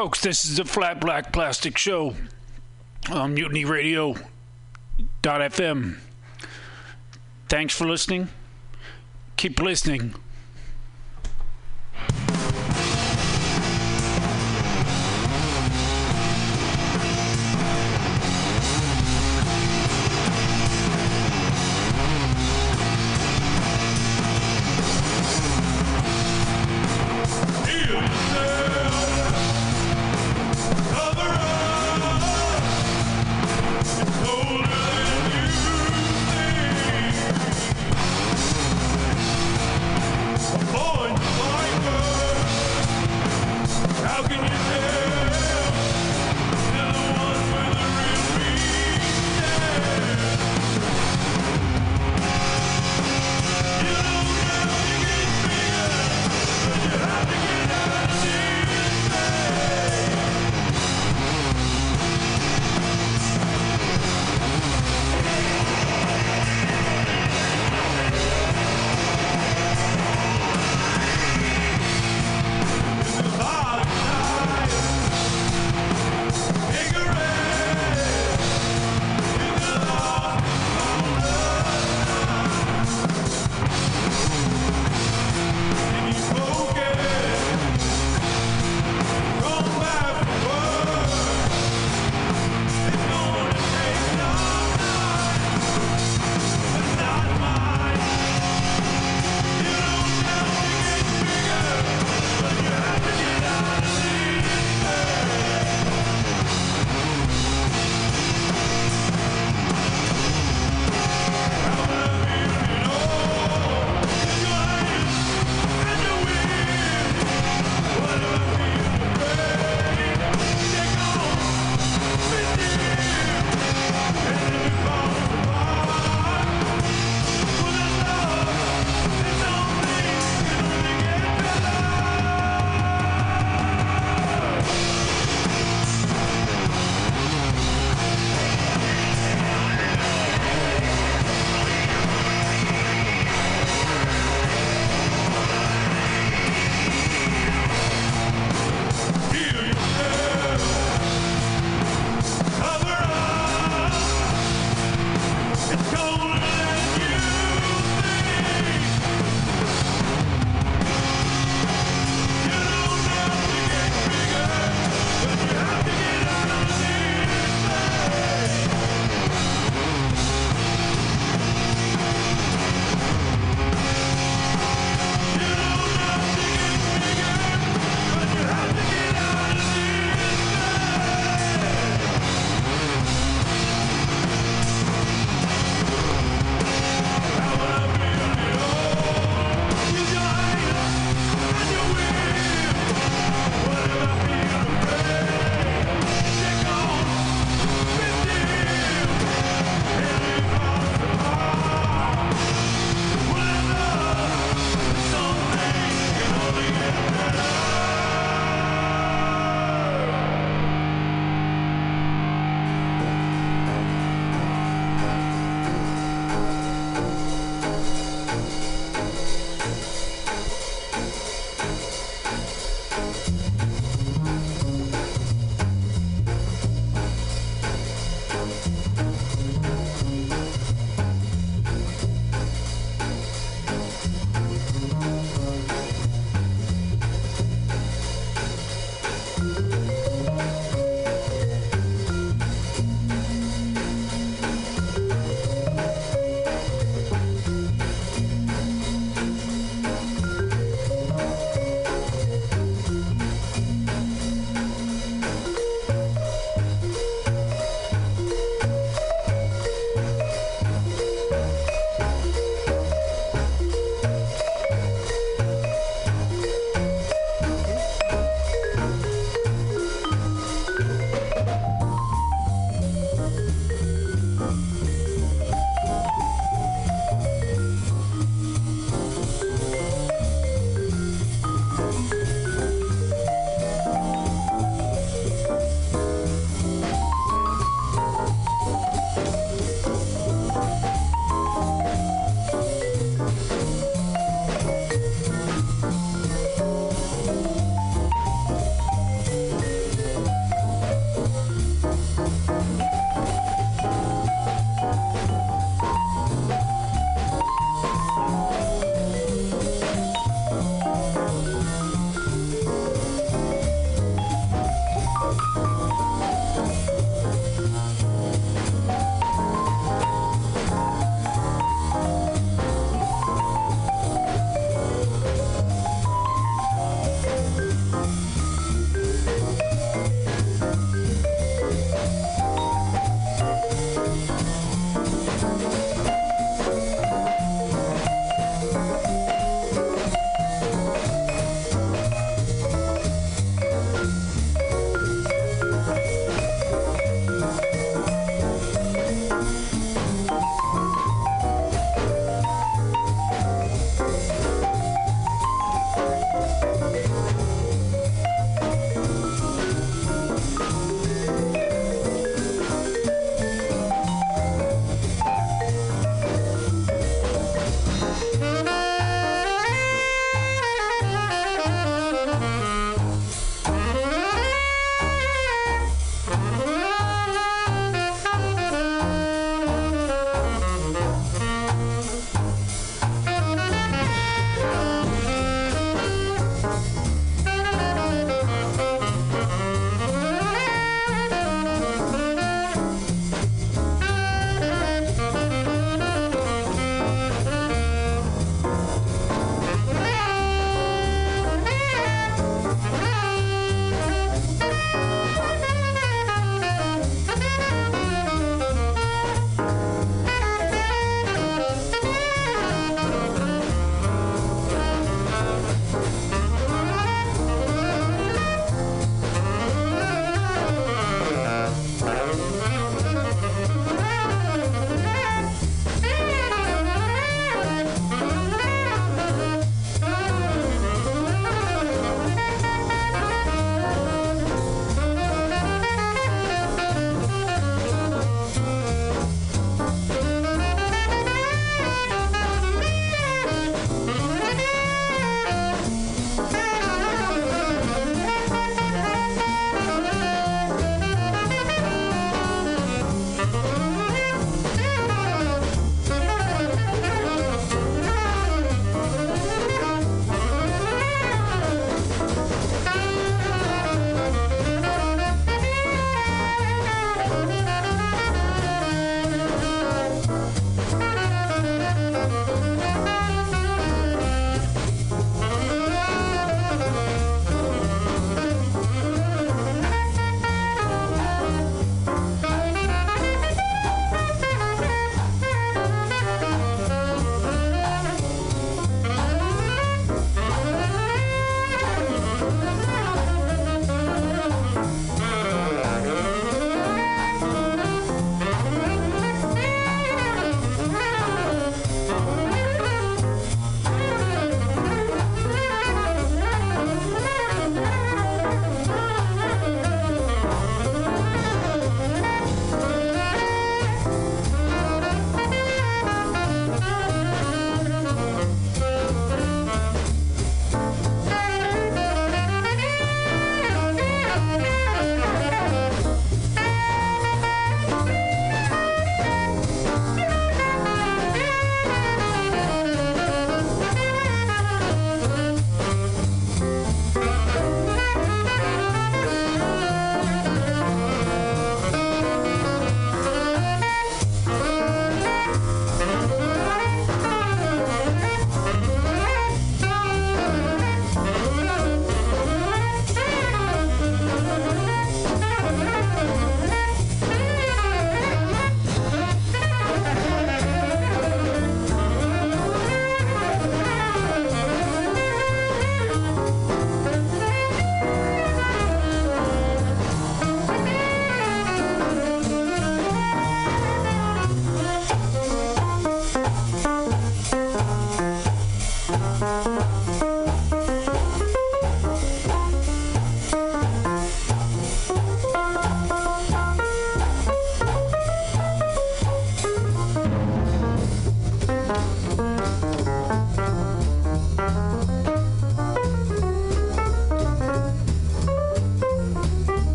Folks, this is the Flat Black Plastic Show on Mutiny Radio. FM. Thanks for listening. Keep listening.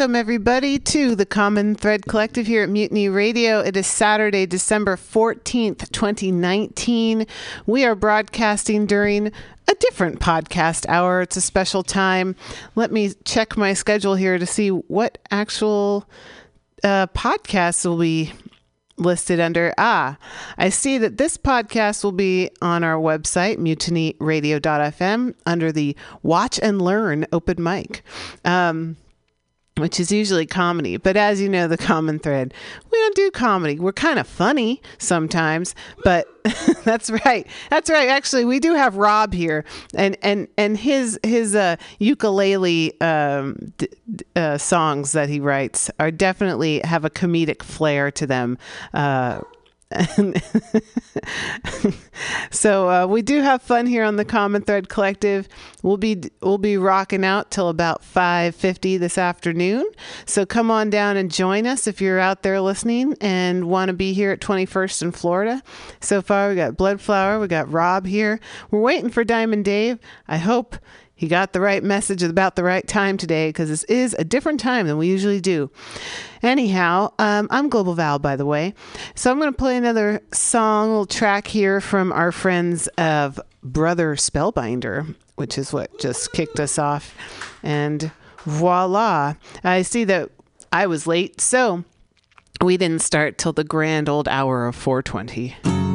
Welcome everybody to the Common Thread Collective here at Mutiny Radio. It is Saturday, December 14th, 2019. We are broadcasting during a different podcast hour. It's a special time. Let me check my schedule here to see what actual uh, podcasts will be listed under ah i see that this podcast will be on our website mutinyradio.fm under the watch and learn open mic um, which is usually comedy. But as you know, the common thread, we don't do comedy. We're kind of funny sometimes, but that's right. That's right. Actually, we do have Rob here, and and and his his uh, ukulele um, d- uh, songs that he writes are definitely have a comedic flair to them. Uh, so uh, we do have fun here on the Common Thread Collective. We'll be we'll be rocking out till about five fifty this afternoon. So come on down and join us if you're out there listening and want to be here at Twenty First in Florida. So far we got Bloodflower, we got Rob here. We're waiting for Diamond Dave. I hope he got the right message at about the right time today because this is a different time than we usually do. Anyhow, um, I'm Global Val, by the way. So I'm going to play another song, little track here from our friends of Brother Spellbinder, which is what just kicked us off. And voila, I see that I was late, so we didn't start till the grand old hour of 420.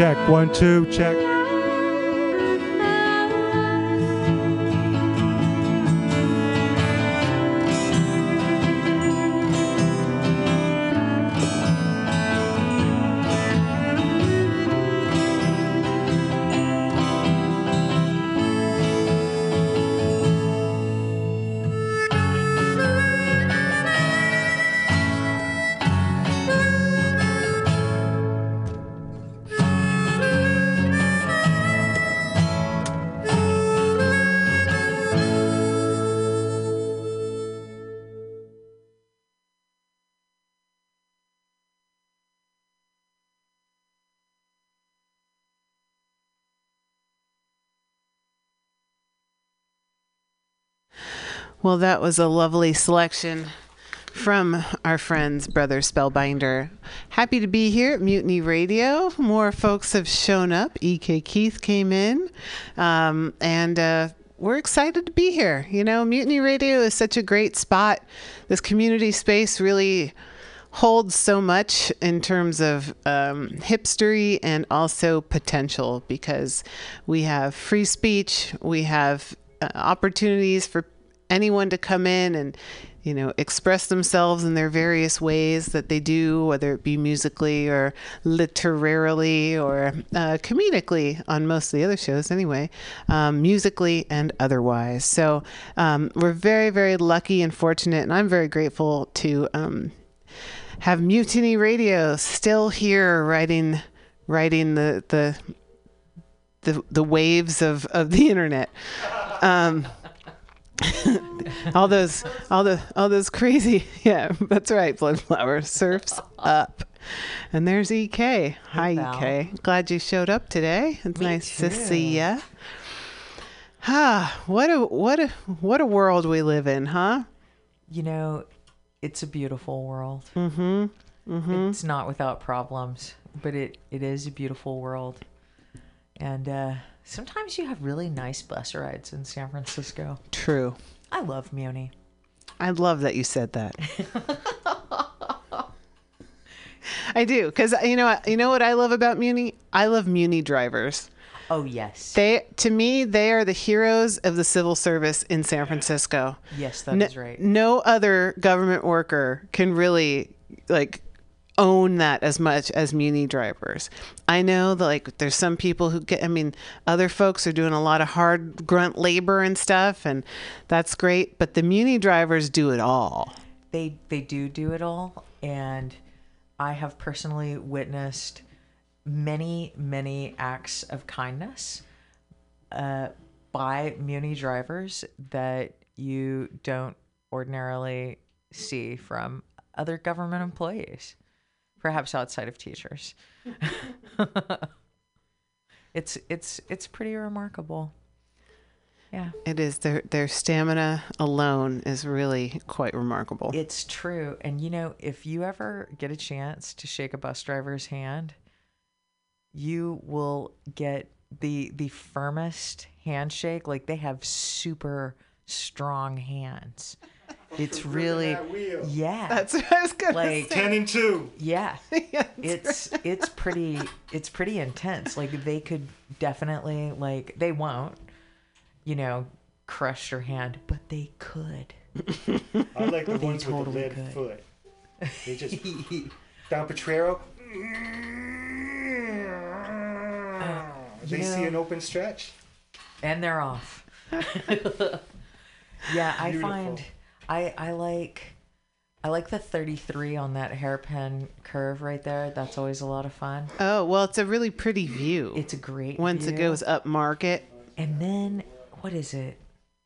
Check. One, two, check. Well, that was a lovely selection from our friends, Brother Spellbinder. Happy to be here at Mutiny Radio. More folks have shown up. E.K. Keith came in, um, and uh, we're excited to be here. You know, Mutiny Radio is such a great spot. This community space really holds so much in terms of um, hipstery and also potential because we have free speech, we have uh, opportunities for anyone to come in and you know express themselves in their various ways that they do whether it be musically or literarily or uh, comedically on most of the other shows anyway um, musically and otherwise. So um, we're very very lucky and fortunate and i'm very grateful to um, have mutiny radio still here writing writing the the the, the waves of, of the internet. Um, all those all the all those crazy yeah that's right bloodflower surfs up and there's ek hi ek glad you showed up today it's Me nice to see ya ah what a what a what a world we live in huh You know, it's a beautiful world. Mm-hmm. Mm-hmm. It's not without problems, but it, it is a beautiful world. And uh, sometimes you have really nice bus rides in San Francisco. true I love Muni. I love that you said that. I do because you know what- you know what I love about Muni. I love Muni drivers. Oh yes, They to me they are the heroes of the civil service in San Francisco. yes, that is no, right. No other government worker can really like own that as much as Muni drivers. I know that like there's some people who get I mean other folks are doing a lot of hard grunt labor and stuff and that's great, but the Muni drivers do it all. They they do do it all, and I have personally witnessed many many acts of kindness uh, by Muni drivers that you don't ordinarily see from other government employees, perhaps outside of teachers. it's it's it's pretty remarkable. Yeah. It is their their stamina alone is really quite remarkable. It's true. And you know, if you ever get a chance to shake a bus driver's hand, you will get the the firmest handshake. Like they have super strong hands. It's really yeah. That's what I was gonna like say. Ten and two. yeah. Yeah, It's it's pretty it's pretty intense. Like they could definitely like they won't, you know, crush your hand, but they could. I like the ones totally with the lead could. foot. They just down Potrero. Uh, they see an open stretch. and they're off. yeah, I Beautiful. find I I like I like the 33 on that hairpin curve right there. That's always a lot of fun. Oh well, it's a really pretty view. It's a great once it goes up market. And then what is it?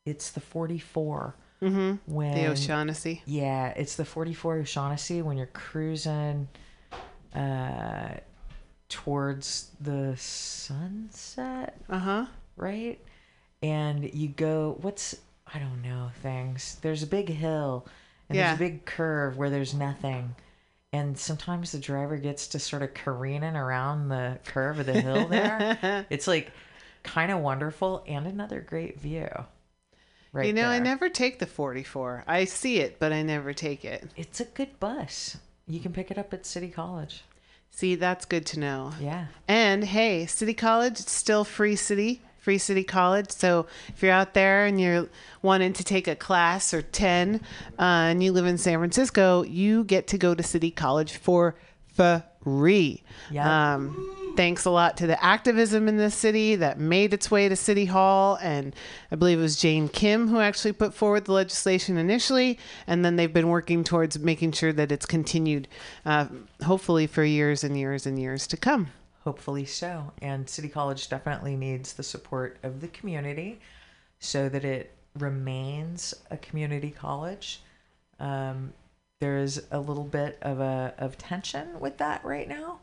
It's the 44. Mm-hmm. When The O'Shaughnessy. Yeah, it's the 44 O'Shaughnessy when you're cruising uh towards the sunset. Uh huh. right? And you go, what's, I don't know, things. There's a big hill and Yeah. there's a big curve where there's nothing. And sometimes the driver gets to sort of careening around the curve of the hill there. it's like kind of wonderful and another great view. Right you know, I never take the 44. I see it, but I never take it. It's a good bus. You can pick it up at City College. See, that's good to know. Yeah. And hey, City College, it's still free city, free city college. So if you're out there and you're wanting to take a class or 10 uh, and you live in San Francisco, you get to go to City College for free. Yeah. Um, thanks a lot to the activism in this city that made its way to City Hall. And I believe it was Jane Kim who actually put forward the legislation initially. And then they've been working towards making sure that it's continued, uh, hopefully, for years and years and years to come. Hopefully so. And City College definitely needs the support of the community so that it remains a community college. Um, there's a little bit of a of tension with that right now.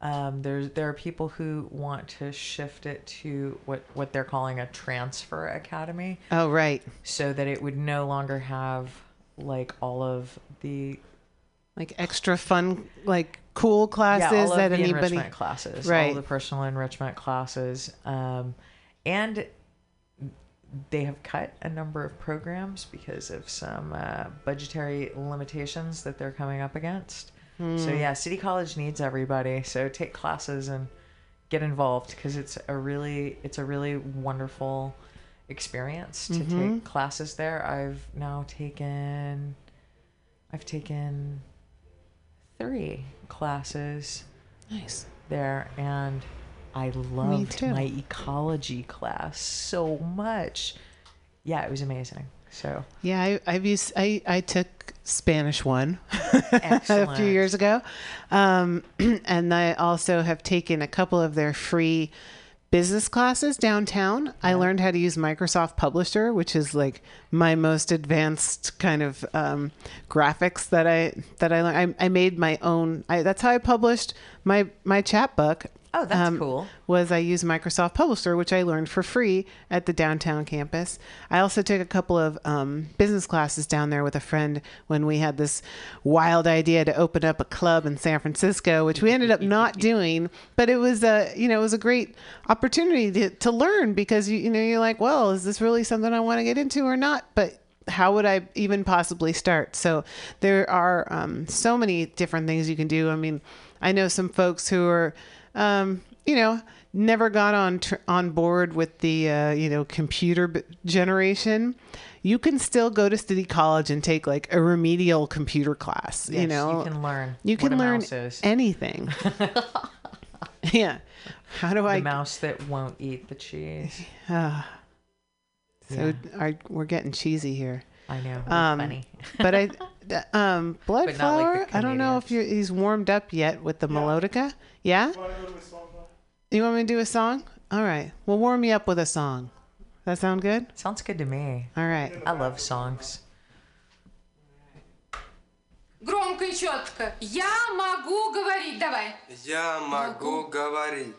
Um, there's there are people who want to shift it to what what they're calling a transfer academy, Oh, right. so that it would no longer have like all of the Like extra fun, like cool classes yeah, all of that the anybody. enrichment classes, all Right. the personal enrichment classes, um, and they have cut a number of programs because of some uh, budgetary limitations that they're coming up against. So yeah, City College needs everybody. So take classes and get involved because it's a really it's a really wonderful experience to take classes there. I've now taken I've taken three classes Nice. there and I loved my ecology class so much. Yeah, it was amazing. So Yeah, I, I've used. I I took Spanish one a few years ago, um, and I also have taken a couple of their free business classes downtown. I learned how to use Microsoft Publisher, which is like my most advanced kind of um, graphics that I that I learned. I, I made my own. I, that's how I published my my chapbook. Oh, that's um, cool. was I used Microsoft Publisher, which I learned for free at the downtown campus. I also took a couple of um, business classes down there with a friend when we had this wild idea to open up a club in San Francisco, which we ended up not doing. But it was a you know it was a great opportunity to, to learn because you you know you're like, well, is this really something I want to get into or not? But how would I even possibly start? So there are um, so many different things you can do. I mean, I know some folks who are, um, you know, never got on tr- on board with the uh, you know computer b- generation. You can still go to City College and take like a remedial computer class. you know, you can learn. you can learn anything. yeah. How do the I? mouse that won't eat the cheese. So Yeah. we're getting cheesy here. I know. Um, funny. but I, um, blood But not like flower. I don't know if you're, he's warmed up yet with the melodica. Yeah. You want me to do a song? All right. Well, warm me up with a song. That sound good? Sounds good to me. All right. I love songs. Громко и четко. Я могу говорить. Давай. Я могу говорить.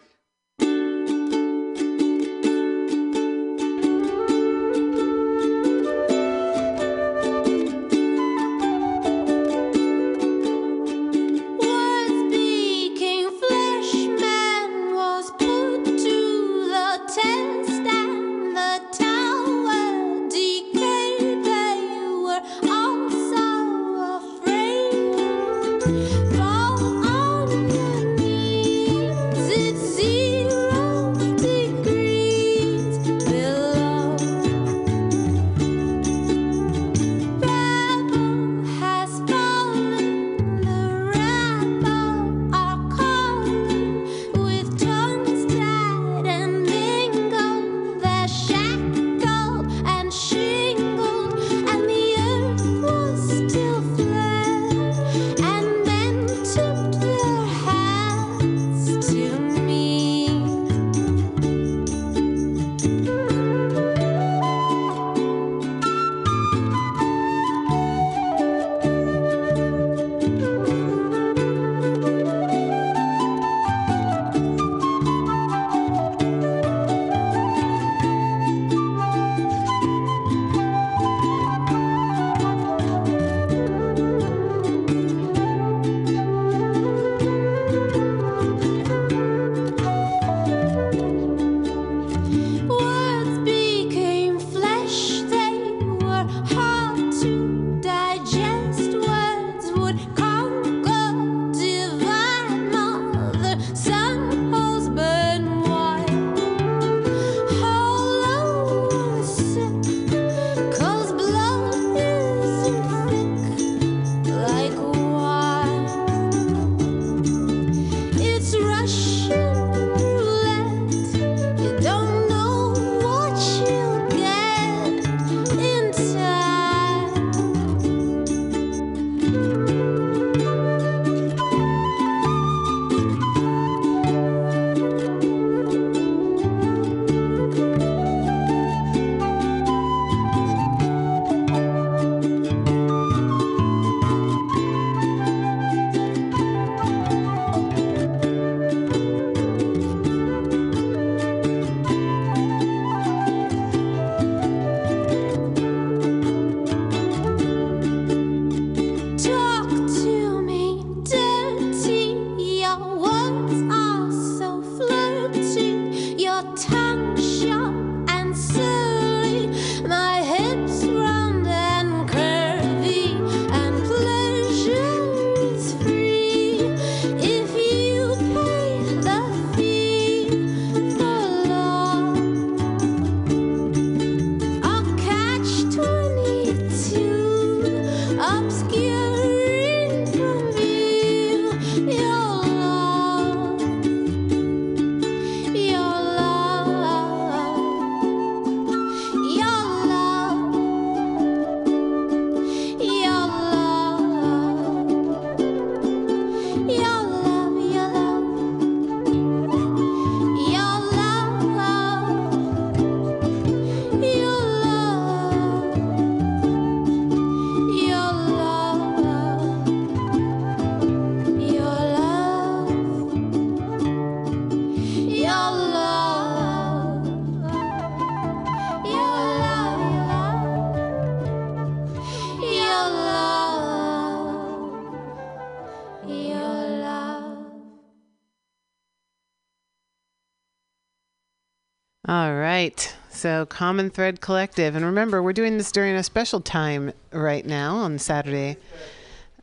Common Thread Collective. And remember, we're doing this during a special time right now on Saturday.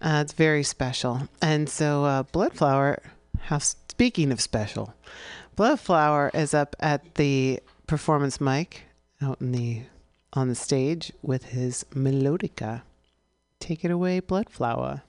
Uh, it's very special. And so, uh, Bloodflower, speaking of special, Bloodflower is up at the performance mic out in the on the stage with his melodica. Take it away, Bloodflower.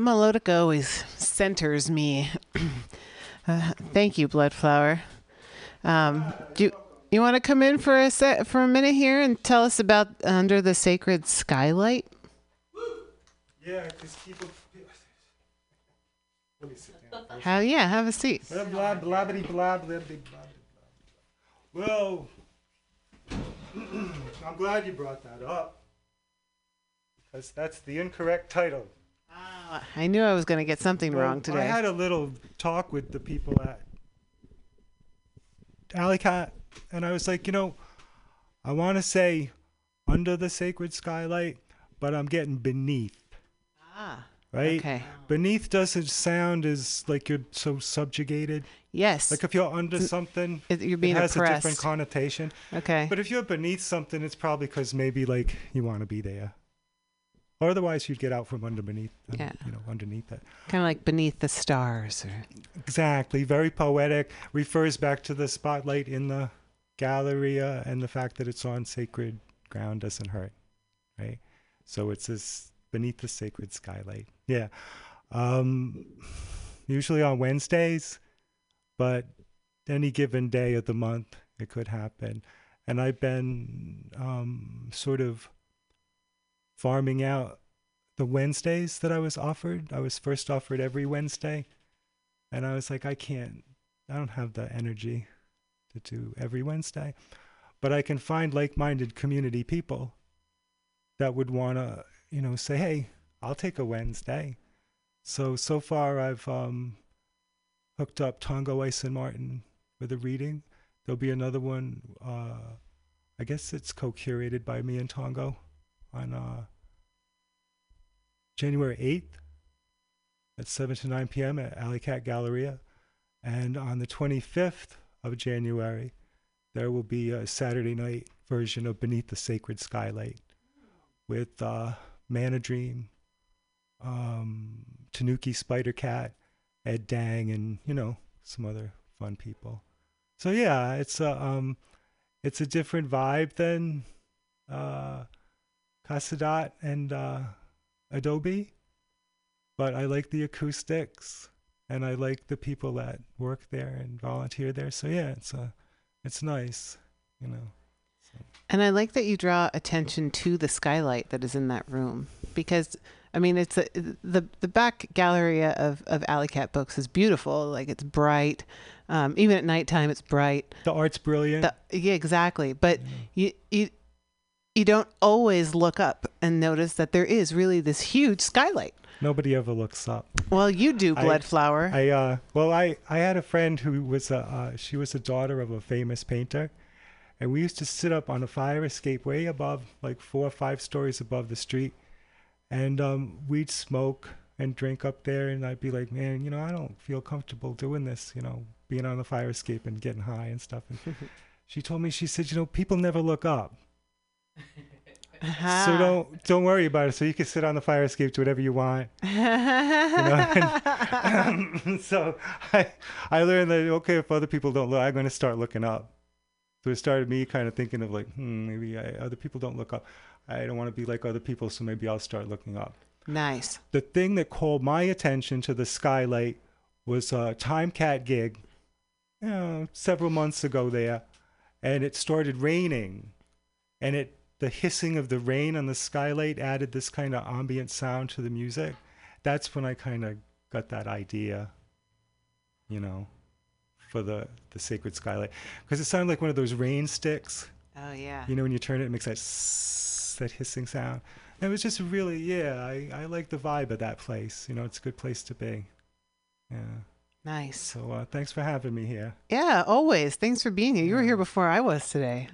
Melodica always centers me. uh, thank you, Bloodflower. Um, do you, you want to come in for a set for a minute here and tell us about Under the Sacred Skylight? Yeah, because people. Let me sit down. first. How? Yeah, have a seat. Blah blah blah blah blah blah blah blah. Well, I'm glad you brought that up because that's the incorrect title. I knew I was going to get something Well, wrong today. I had a little talk with the people at Alley Cat, and I was like, you know, I want to say under the sacred skylight, but I'm getting beneath, ah, right? okay. Beneath doesn't sound as like you're so subjugated. Yes. Like if you're under something, it- you're being it has a different connotation. okay. But if you're beneath something, it's probably because maybe like you want to be there. Or otherwise, you'd get out from under beneath, um, you know, underneath it. kind of like beneath the stars. Or, Exactly. Very poetic. Refers back to the spotlight in the Galleria and the fact that it's on sacred ground doesn't hurt, right? So it's this beneath the sacred skylight. Yeah. Um, usually on Wednesdays, but any given day of the month, it could happen. And I've been um, sort of farming out the Wednesdays that I was offered. I was first offered every Wednesday. And I was like, I can't, I don't have the energy to do every Wednesday. but I can find like-minded community people that would want to, you know, say, "Hey, I'll take a Wednesday." So so far, I've um, hooked up Tongo Ice and Martin with a reading. There'll be another one. Uh, I guess it's co-curated by me and Tongo on uh, January eighth at seven to nine p.m. at Alley Cat Galleria, and on the twenty-fifth of January, there will be a Saturday night version of Beneath the Sacred Skylight with uh, Mana Dream, um, Tanuki Spider Cat, Ed Dang, and you know some other fun people. So yeah, it's a um, it's a different vibe than uh, Casadot and uh, Adobe, but I like the acoustics and I like the people that work there and volunteer there. So yeah, it's a it's nice, you know. And I like that you draw attention to the skylight that is in that room because I mean it's a, the the back gallery of of Alley Cat Books is beautiful. Like it's bright. Um, even at nighttime, it's bright. The art's brilliant. The, yeah, exactly. But you you you don't always look up and notice that there is really this huge skylight. Nobody ever looks up. Well, you do, I- Bloodflower. I uh well I I had a friend who was a uh, she was a daughter of a famous painter, and we used to sit up on a fire escape way above like four or five stories above the street, and um we'd smoke and drink up there, and I'd be like, man, you know, I don't feel comfortable doing this, you know, being on the fire escape and getting high and stuff. And she told me she said, you know, people never look up. So don't don't worry about it. So you can sit on the fire escape, do whatever you want. You know? and, so I I learned that okay, if other people don't look, I'm going to start looking up. So it started me kind of thinking of like, hmm, maybe I, other people don't look up. I don't want to be like other people, so maybe I'll start looking up. nice. The thing that called my attention to the skylight was a Time Cat gig, you know, several months ago there, and it started raining, and it the hissing of the rain on the skylight added this kind of ambient sound to the music. That's when I kind of got that idea, you know, for the the sacred skylight, because it sounded like one of those rain sticks. Oh yeah. You know, when you turn it, it makes that sss, that hissing sound. And it was just really, yeah, I, I like the vibe of that place. You know, it's a good place to be. Yeah. Nice. So uh, thanks for having me here. Yeah, always. Thanks for being here. You were here before I was today.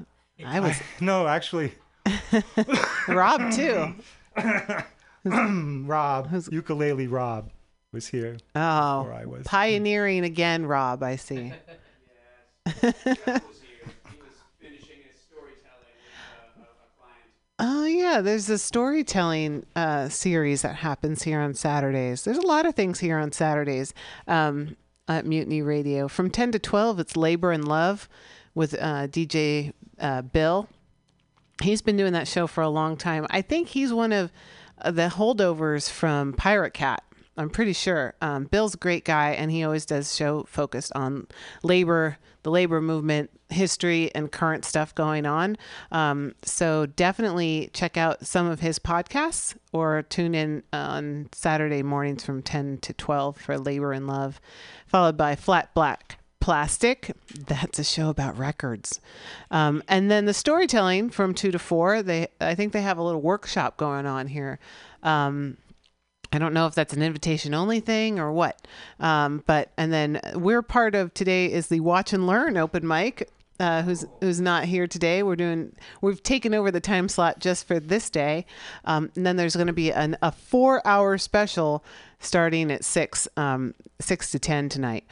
I was no, actually, Rob too. Rob, Who's- ukulele Rob, was here. Oh, I was. pioneering again, Rob. I see. Oh yeah, there's a storytelling uh, series that happens here on Saturdays. There's a lot of things here on Saturdays um, at Mutiny Radio. From 10 to 12, it's Labor and Love with uh, DJ uh, Bill. He's been doing that show for a long time. I think he's one of uh, the holdovers from Pirate Cat. I'm pretty sure. Um, Bill's a great guy, and he always does show focused on labor, the labor movement, history, and current stuff going on. Um, so definitely check out some of his podcasts or tune in on Saturday mornings from 10 to 12 for Labor and Love, followed by Flat Black Plastic. That's a show about records. Um, and then the storytelling from 2 to 4. They, I think they have a little workshop going on here. Um, I don't know if that's an invitation only thing or what. Um, but and then we're part of today is the Watch and Learn open mic. Uh, who's who's not here today? We're doing we've taken over the time slot just for this day, um, and then there's going to be an, a four hour special starting at six um, six to ten tonight.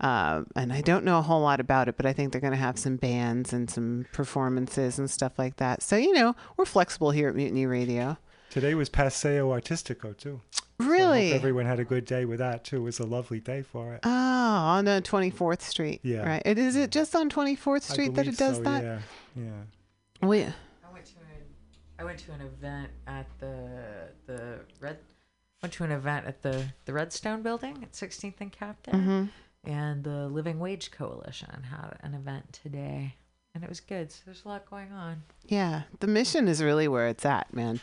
Um, and I don't know a whole lot about it, but I think they're going to have some bands and some performances and stuff like that. So you know we're flexible here at Mutiny Radio. Today was Paseo Artistico too. So Really? everyone had a good day with that too. It was a lovely day for it. Oh, on the 24th Street. Yeah. Right. It, is it just on 24th I Street that it does so, that? Yeah, yeah. We, I went to an I went to an event at the the red went to an event at the the Redstone building at 16th and Captain, Mhm. and the Living Wage Coalition had an event today. And it was good. So there's a lot going on. Yeah, the mission is really where it's at, man.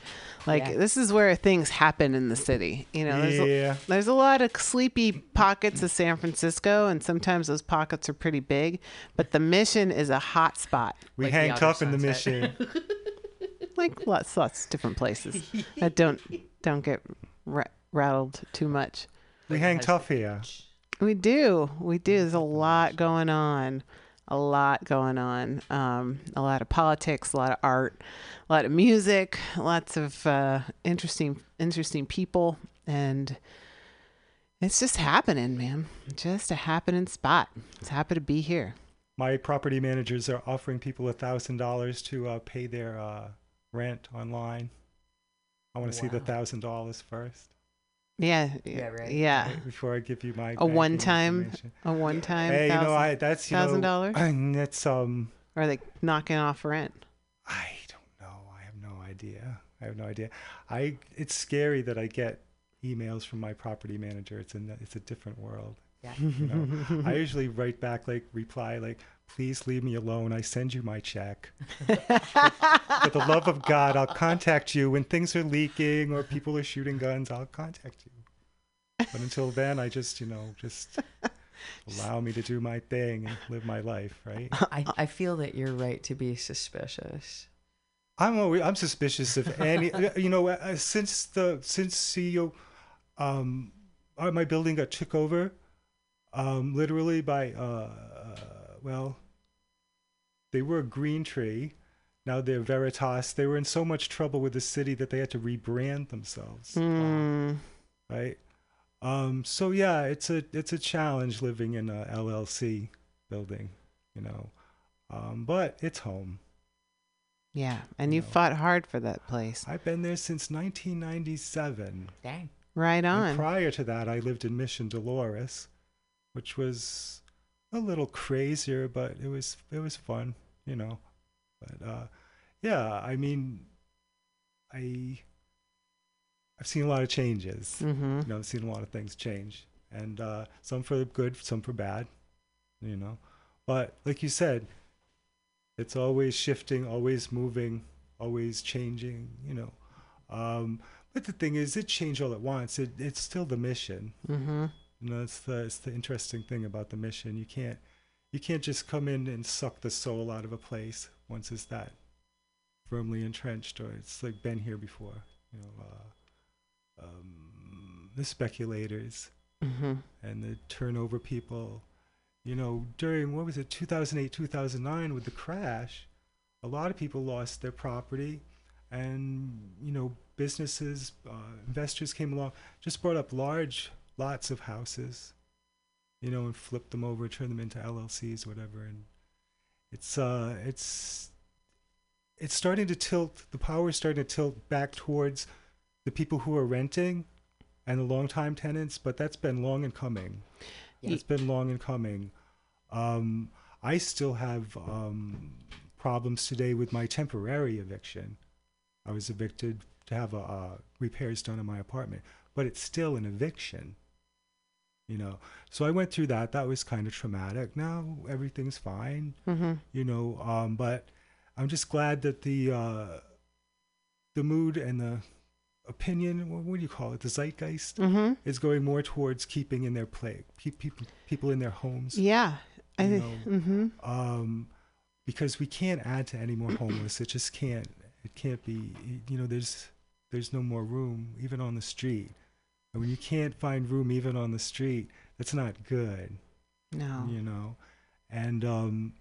Like Yeah. this is where things happen in the city. You know, there's Yeah. a, there's a lot of sleepy pockets of San Francisco, and sometimes those pockets are pretty big. But the mission is a hot spot, We Like hang tough in the mission. like lots, lots of different places that don't don't get ra- rattled too much. we hang tough here. We do. We do. There's a lot going on. A lot going on. Um, a lot of politics, a lot of art, a lot of music, lots of uh, interesting, interesting people, and it's just happening, man. Just a happening spot. It's happy to be here. My property managers are offering people a thousand dollars to uh, pay their uh, rent online. I want to see the thousand dollars first Yeah. Yeah, right. Yeah. before I give you my A one-time, a one-time. Hey, you know, thousand- I that's you know, $1,000? and that's um, or are they knocking off rent? I don't know. I have no idea. I have no idea. I it's scary that I get emails from my property manager. It's in it's a different world. Yeah. You know, I usually write back like reply like, "Please leave me alone. I send you my check. For the love of God, I'll contact you when things are leaking or people are shooting guns. I'll contact you. But until then, I just you know just allow me to do my thing and live my life, right? I, I feel that you're right to be suspicious. I'm always, I'm suspicious of any you know uh, since the since CEO um uh, my building got took over um literally by uh, uh well they were a green tree now they're Veritas they were in so much trouble with the city that they had to rebrand themselves Mm, right um so yeah it's a it's a challenge living in a LLC building you know um but it's home yeah, and you No. fought hard for that place. I've been there since 1997 Dang. Right And on. prior to that, I lived in Mission Dolores, which was a little crazier, but it was it was fun, you know. But uh, yeah, I mean, I I've seen a lot of changes. mm-hmm. You know, I've seen a lot of things change, and uh, some for good, some for bad. You know, but like you said, it's always shifting, always moving, always changing. You know, um, but the thing is, it changed all at once. It, it's still the mission. Mm-hmm. You know, it's the it's the interesting thing about the mission. You can't you can't just come in and suck the soul out of a place once it's that firmly entrenched or it's like been here before. You know, uh, um, the speculators Mm-hmm. and the turnover people. You know, during what was it, 2008, 2009, with the crash, a lot of people lost their property, and you know, businesses, uh, investors came along, just brought up large lots of houses, you know, and flip them over, turn them into LLCs, whatever, and it's uh, it's it's starting to tilt. The power is starting to tilt back towards the people who are renting and the long-time tenants, but that's been long in coming. Yeah. It's been long in coming. Um, I still have um, problems today with my temporary eviction. I was evicted to have a, uh, repairs done in my apartment, but it's still an eviction. You know, so I went through that. That was kind of traumatic. Now everything's fine. Mm-hmm. You know, um, but I'm just glad that the uh, the mood and the opinion, what, what do you call it, the zeitgeist, Mm-hmm. is going more towards keeping in their play, keep people people in their homes. Yeah. I think. Mm-hmm. um, because we can't add to any more homeless. It just can't. It can't be. You know, there's there's no more room even on the street. And when you can't find room even on the street, that's not good. No. You know, and um,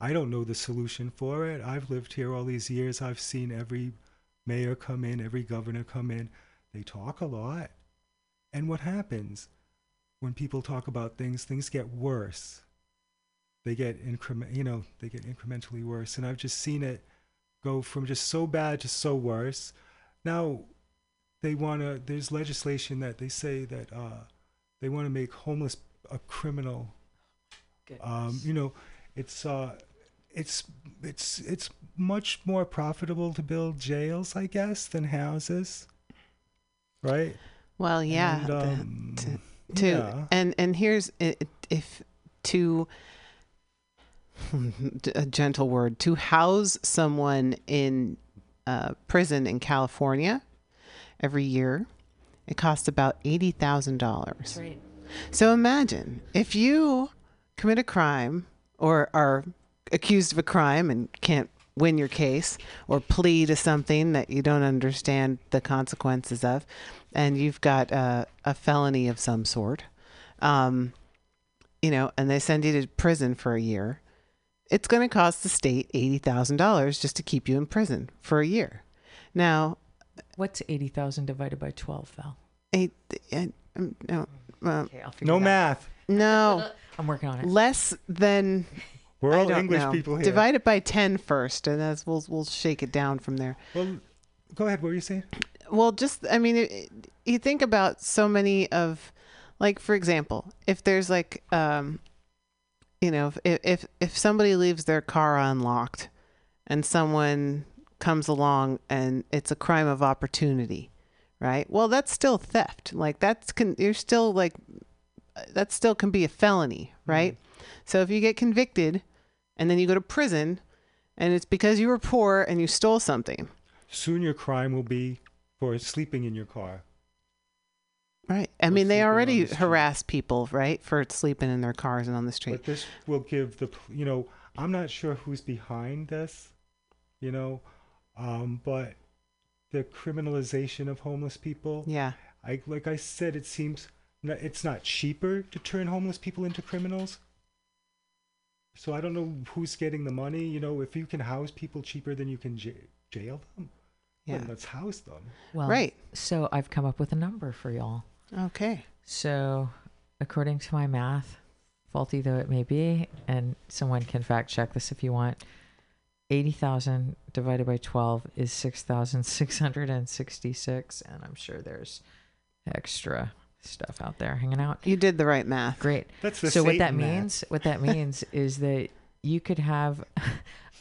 I don't know the solution for it. I've lived here all these years. I've seen every mayor come in, every governor come in. They talk a lot, and what happens when people talk about things? Things get worse they get increment you know they get incrementally worse and i've just seen it go from just so bad to so worse now they want to there's legislation that they say that uh, they want to make homeless a criminal um, you know it's uh, it's it's it's much more profitable to build jails i guess than houses right Well, yeah. And, the- um, to yeah. and and here's if to a gentle word, to house someone in uh, prison in California every year, it costs about eighty thousand dollars. Right. So imagine if you commit a crime or are accused of a crime and can't win your case or plea to something that you don't understand the consequences of, and you've got a, a felony of some sort, um, you know, and they send you to prison for a year, it's going to cost the state $80,000 just to keep you in prison for a year. Now, What's 80,000 divided by 12, Val? eight, uh, um, no, uh, Okay, I'll figure No it out. math. no, I'm working on it. less than We're all English know. people here. Divide it by 10 first, and that's, we'll, we'll shake it down from there. Well, go ahead. What were you saying? Well, just, I mean, it, it- you think about so many of, like, for example, if there's like, um, you know, if, if, if somebody leaves their car unlocked and someone comes along and it's a crime of opportunity, right? Well, that's still theft. Like, that's, can, you're still like, that still can be a felony, mm-hmm. right? So if you get convicted and then you go to prison and it's because you were poor and you stole something, Soon your crime will be for sleeping in your car. Right. I mean, they already the harass people, right, for sleeping in their cars and on the street. But this will give the, you know, I'm not sure who's behind this, you know, um, but the criminalization of homeless people. Yeah. I like I said, it seems it's not cheaper to turn homeless people into criminals. So I don't know who's getting the money. You know, if you can house people cheaper than you can j- jail them, Yeah. then let's house them. Well, Right. So I've come up with a number for y'all. Okay. So, according to my math, faulty though it may be, and someone can fact check this if you want, 80,000 divided by 12 is 6,666. And I'm sure there's extra stuff out there hanging out. You did the right math. Great. That's the so what that math. means what that means is that you could have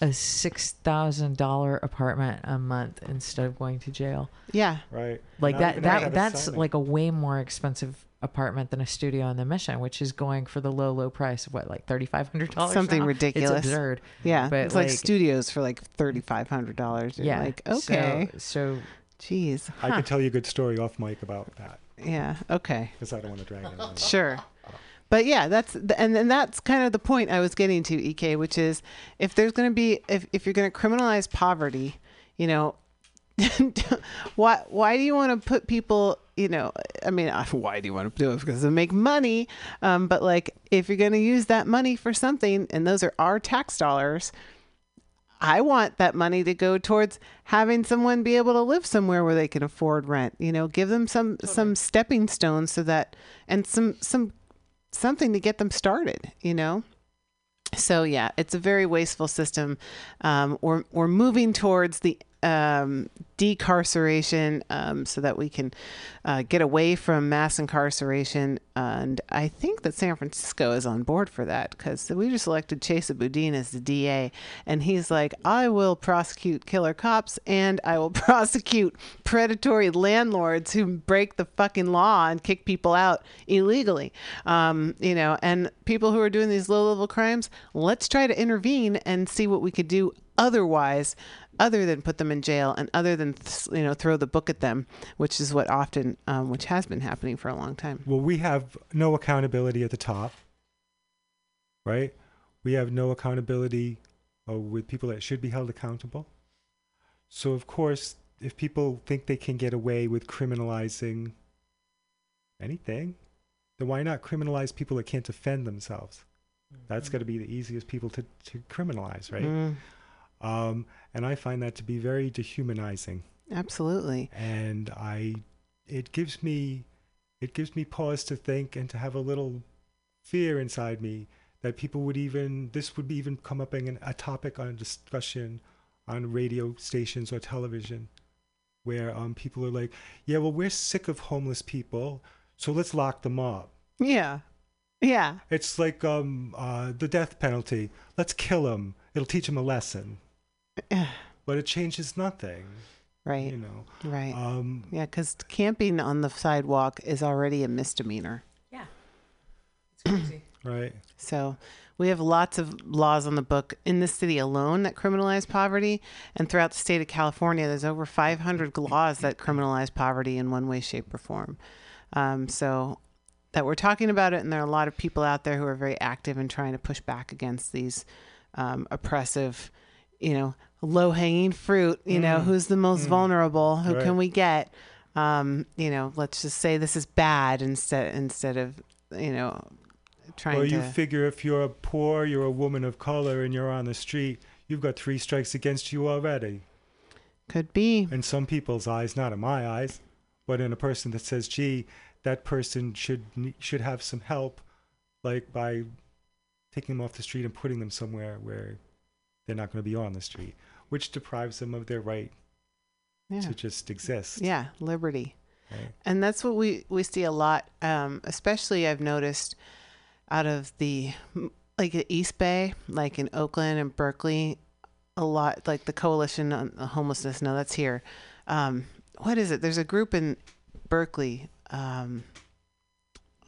a six thousand dollar apartment a month instead of going to jail Yeah. Right. like Not that even that that's sign. like a way more expensive apartment than a studio in the mission which is going for the low low price of what like $3500 Something now? ridiculous. it's absurd Yeah. But, it's like, like- studios for like $3,500. You're yeah Like, okay. so, Jeez. I Huh. could tell you a good story off mic about that Yeah. Okay. because I don't want to drag it on. Sure. But yeah, that's and then that's kind of the point I was getting to, Ek, which is if there's going to be if if you're going to criminalize poverty, you know, why why do you want to put people, you know, I mean, why do you want to do it because they make money, um, but like if you're going to use that money for something and those are our tax dollars, I want that money to go towards having someone be able to live somewhere where they can afford rent. You know, give them some some stepping stones so that and some some something to get them started. You know. So yeah, it's a very wasteful system. Um, we're we're moving towards the um, decarceration um, so that we can uh, get away from mass incarceration. And I think that San Francisco is on board for that because we just elected Chesa Boudin as the DA, and he's like, I will prosecute killer cops and I will prosecute predatory landlords who break the fucking law and kick people out illegally. Um, you know, and people who are doing these low level crimes, let's try to intervene and see what we could do otherwise other than put them in jail and other than you know throw the book at them which is what often um, which has been happening for a long time Well, we have no accountability at the top, right? We have no accountability uh, with people that should be held accountable. So, of course, if people think they can get away with criminalizing anything, then why not criminalize people that can't defend themselves? That's got to be the easiest people to, to criminalize, right? Mm, Um, and I find that to be very dehumanizing. absolutely. And I it gives me it gives me pause to think and to have a little fear inside me that people would even this would even come up in a topic on discussion on radio stations or television where um people are like yeah well we're sick of homeless people so let's lock them up. Yeah. Yeah. It's like um uh the death penalty. Let's kill them it'll teach them a lesson but it changes nothing right. you know. Right. Um yeah because camping on the sidewalk is already a misdemeanor. Yeah. It's crazy. Right. So We have lots of laws on the book in the city alone that criminalize poverty, and throughout the state of California, there's over 500 laws that criminalize poverty in one way, shape, or form. Um, so that we're talking about it, and there are a lot of people out there who are very active in trying to push back against these um, oppressive, you know, low hanging fruit. You know, who's the most vulnerable? Who can we get? Um, you know, let's just say this is bad instead instead of you know trying Well, to. you figure if you're poor, you're a woman of color, and you're on the street, you've got three strikes against you already. could be. In some people's eyes, not in my eyes, but in a person that says, "Gee, that person should should have some help," like by taking them off the street and putting them somewhere where they're not going to be on the street, which deprives them of their right Yeah. to just exist. Yeah, liberty. right? And that's what we we see a lot. Um, especially I've noticed out of the like the East Bay, like in Oakland and Berkeley, a lot like the coalition on homelessness. No, that's here. Um, what is it? There's a group in Berkeley. Um,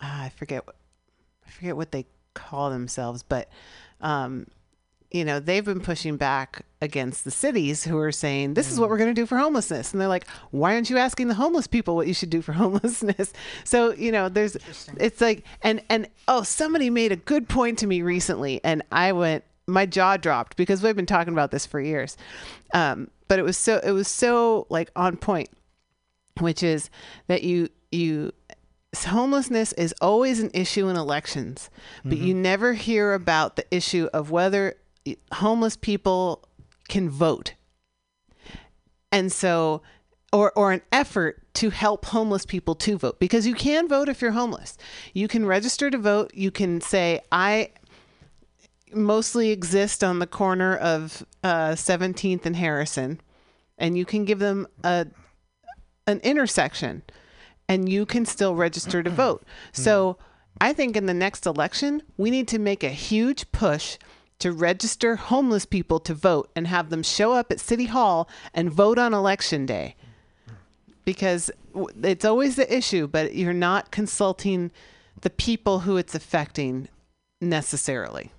ah, I forget. what- I forget what they call themselves, but um, you know they've been pushing back against the cities who are saying this is what we're going to do for homelessness. And they're like why aren't you asking the homeless people what you should do for homelessness? So you know there's it's like and and oh somebody made a good point to me recently and i went my jaw dropped because we've been talking about this for years. Um, but it was so it was so like on point which is that you you homelessness is always an issue in elections but you never hear about the issue of whether homeless people can vote. And so or or an effort to help homeless people to vote because you can vote if you're homeless. You can register to vote. You can say i mostly exist on the corner of uh, 17th and harrison and you can give them a an intersection and you can still register to vote. So I think in the next election, we need to make a huge push to register homeless people to vote and have them show up at City Hall and vote on election day. Because it's always the issue, but you're not consulting the people who it's affecting necessarily.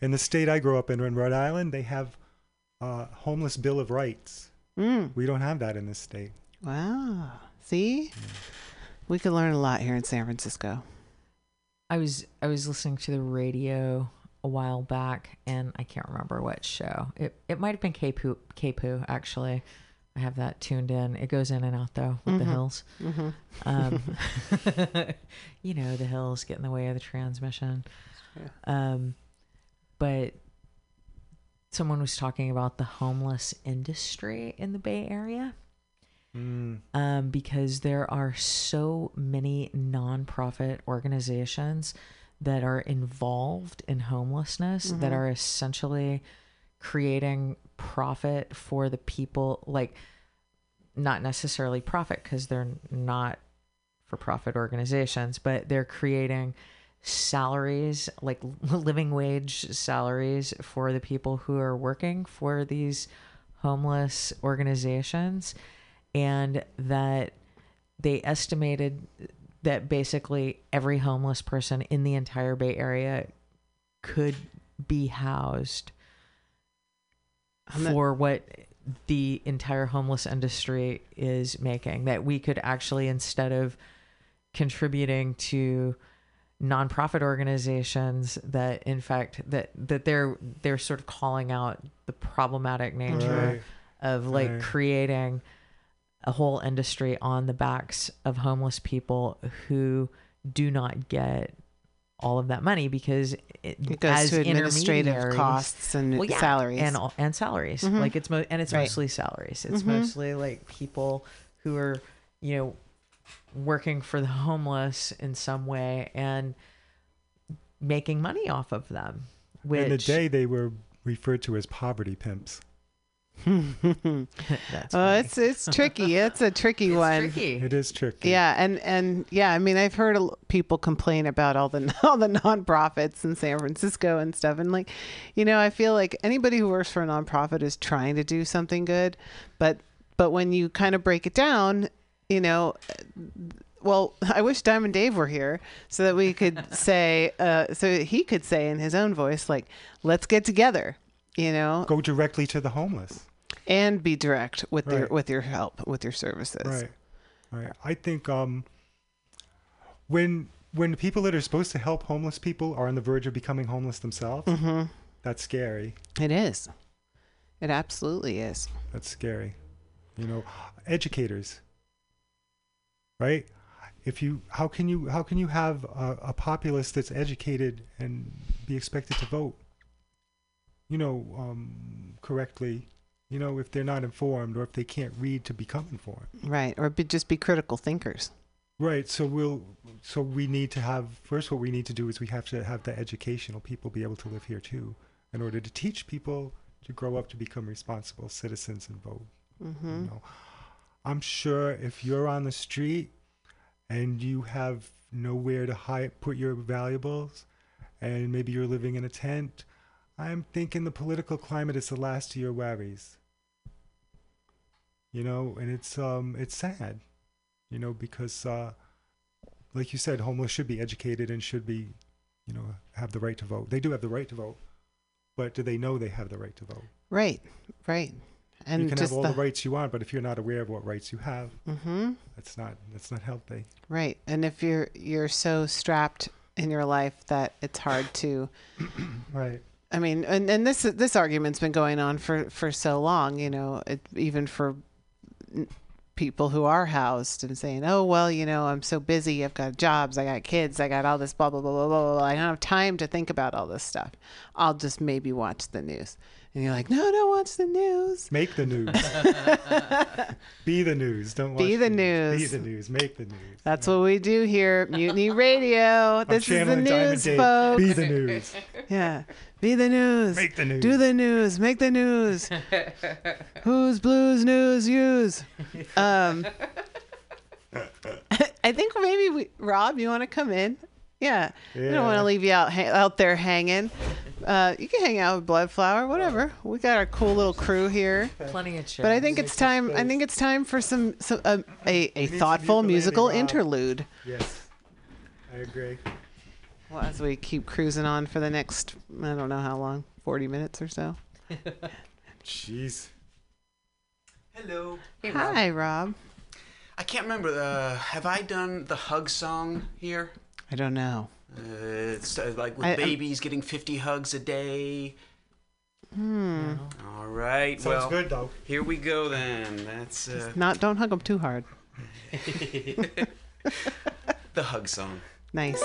In the state I grew up in, in Rhode Island, they have a homeless bill of rights. Mm. We don't have that in this state. Wow. See? We could learn a lot here in San Francisco. I was I was listening to the radio a while back, and I can't remember what show. It it might have been KPOO, KPOO actually. I have that tuned in. It goes in and out though with the hills. Um, you know, the hills get in the way of the transmission. Um, but someone was talking about the homeless industry in the Bay Area Mm. um, because there are so many nonprofit organizations that are involved in homelessness that mm-hmm. are essentially creating profit for the people like not necessarily profit because they're not for profit organizations but they're creating salaries like living wage salaries for the people who are working for these homeless organizations. And that they estimated that basically every homeless person in the entire Bay Area could be housed for what the entire homeless industry is making. That we could actually, instead of contributing to nonprofit organizations that in fact that that they're they're sort of calling out the problematic nature Right. of like Right. creating a whole industry on the backs of homeless people who do not get all of that money because it, It goes as to administrative costs and well, yeah, salaries. and and salaries. Mhm. Like it's mo- and it's Right. mostly salaries. It's Mhm. mostly like people who are you know working for the homeless in some way and making money off of them. Which In the day, they were referred to as poverty pimps. that's Oh, funny. it's it's tricky. It's a tricky It's one. tricky. It is tricky. Yeah, and and yeah, I mean, I've heard people complain about all the all the nonprofits in San Francisco and stuff, and like, you know, I feel like anybody who works for a nonprofit is trying to do something good, but but when you kind of break it down, you know, well, I wish Diamond Dave were here so that we could say, uh, so he could say in his own voice, like, let's get together, you know, Go directly to the homeless. And be direct with your Right. with your help, with your services. Right. Right. I think um when when people that are supposed to help homeless people are on the verge of becoming homeless themselves, Mm-hmm. that's scary. It is. It absolutely is. That's scary. You know, educators. Right? If you how can you how can you have a, a populace that's educated and be expected to vote? You know, um, correctly. You know, if they're not informed or if they can't read to become informed. Right. Or be, just be critical thinkers. Right. So we'll. So we need to have first. What we need to do is we have to have the educational people be able to live here too, in order to teach people to grow up to become responsible citizens and vote. Mm-hmm. You know, I'm sure if you're on the street and you have nowhere to hide, put your valuables, and maybe you're living in a tent, I'm thinking the political climate is the last of your worries. You know, and it's um it's sad, you know, because uh, like you said, homeless should be educated and should be, you know, have the right to vote. They do have the right to vote, but do they know they have the right to vote? Right. Right. And you can have all the, rights you want, but if you're not aware of what rights you have, Mm-hmm. that's not that's not healthy. Right. And if you're you're so strapped in your life that it's hard to Right. I mean, and, and this this argument's been going on for, for so long, you know, it, even for people who are housed and saying, oh, well, you know, I'm so busy. I've got jobs. I got kids. I got all this blah, blah, blah, blah, blah. I don't have time to think about all this stuff. I'll just maybe watch the news. And you're like, no, don't watch the news. Make the news. Be the news. Don't watch Be the news. Be the news. Make the news. That's what we do here at Mutiny Radio. This is the channeling Diamond news, Dave. folks. Be the news. Yeah. Be the news. Make the news. Do the news. Make the news. Who's blues news use? Um, I think maybe we, Rob, you want to come in? Yeah. We don't want to leave you out ha- out there hanging. Uh, you can hang out with Bloodflower, whatever. We got our cool little crew here. Plenty of chairs. But I think it's time. I think it's time for some, some uh, a, a thoughtful musical Rob. interlude. Yes. I agree. Well, as we keep cruising on for the next, I don't know how long, forty minutes or so. Jeez. Hello. Hi, Rob. I can't remember. Uh, have I done the hug song here? I don't know. Uh, it's uh, like with I- I'm- babies getting 50 hugs a day. Hmm. All right. Sounds well, good though. here we go then. That's uh, Not don't hug them too hard. the hug song. Nice.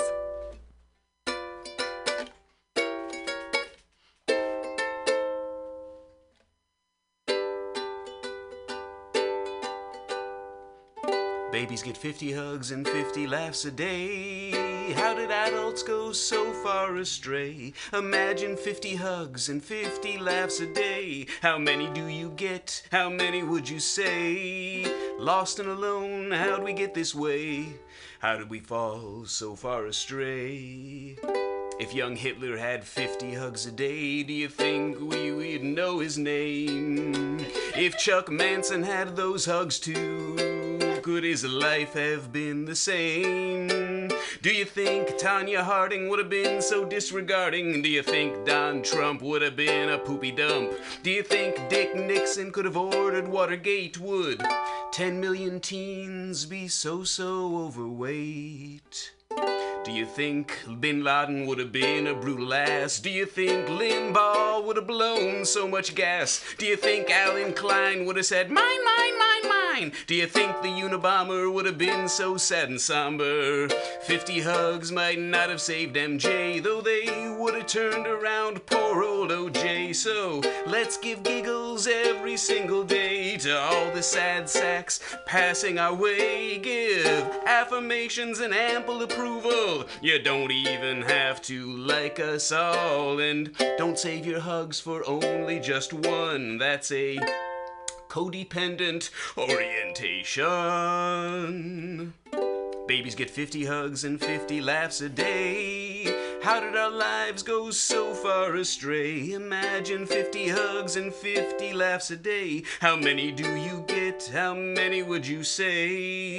Babies get 50 hugs and 50 laughs a day. How did adults go so far astray? Imagine 50 hugs and 50 laughs a day. How many do you get? How many would you say? Lost and alone, how'd we get this way? How did we fall so far astray? If young Hitler had 50 hugs a day, do you think we would know his name? If Chuck Manson had those hugs too, could his life have been the same? Do you think Tonya Harding would have been so disregarding? Do you think Don Trump would have been a poopy dump? Do you think Dick Nixon could have ordered Watergate? Would 10 million teens be so so overweight? Do you think Bin Laden would have been a brutal ass? Do you think Limbaugh would have blown so much gas? Do you think Alan Klein would have said, mine, mine, mine, Do you think the Unabomber would have been so sad and somber? Fifty hugs might not have saved MJ, though they would have turned around poor old OJ. So let's give giggles every single day to all the sad sacks passing our way. Give affirmations and ample approval. You don't even have to like us all. And don't save your hugs for only just one. That's a codependent orientation. Babies get 50 hugs and 50 laughs a day. How did our lives go so far astray? Imagine 50 hugs and 50 laughs a day. How many do you get? How many would you say?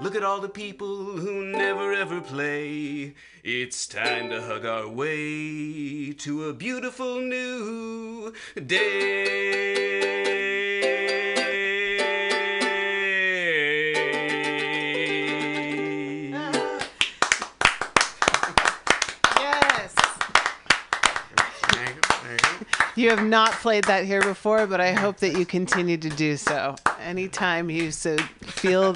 Look at all the people who never ever play. It's time to hug our way to a beautiful new day. You have not played that here before, but I hope that you continue to do so. Anytime you so feel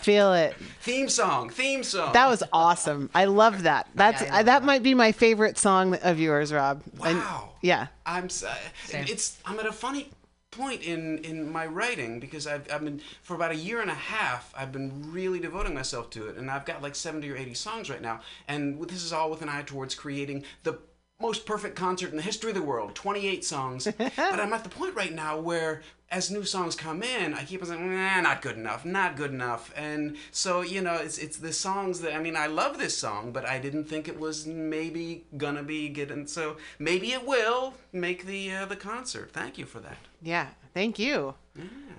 feel it. Theme song, theme song. That was awesome. I love that. That's Yeah, I I that that. might be my favorite song of yours, Rob. And- Wow. yeah. I'm uh, it's I'm at a funny point in in my writing because I've I've been for about a year and a half I've been really devoting myself to it and I've got like 70 or 80 songs right now and this is all with an eye towards creating the most perfect concert in the history of the world 28 songs but I'm at the point right now where as new songs come in I keep on saying nah not good enough not good enough and so you know it's it's the songs that I mean I love this song but I didn't think it was maybe gonna be getting so maybe it will make the uh, the concert thank you for that Yeah. Thank you.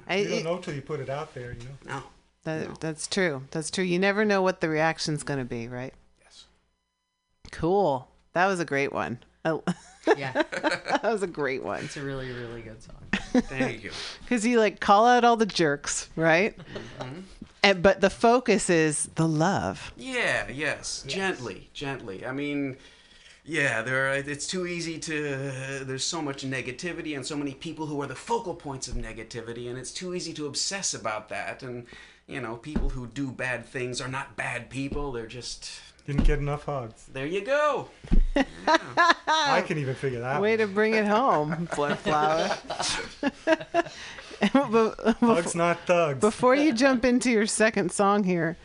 I, You don't it- know till you put it out there, you know. no that, That's true. That's true. You never know what the reaction's going to be, right? yes Cool. That was a great one. I- Yeah, that was a great one. it's a really, really good song. thank you Because you like call out all the jerks, right? Mm-hmm. And, but the focus is the love. Yeah, yes, gently, gently. I mean, yeah, there. Are, it's too easy to. there's so much negativity and so many people who are the focal points of negativity, and it's too easy to obsess about that. And you know, people who do bad things are not bad people. They're just. Didn't get enough hugs. There you go. I can even figure that. Way one. to bring it home, Blood Flower. But- Hugs, not thugs. Before you jump into your second song here,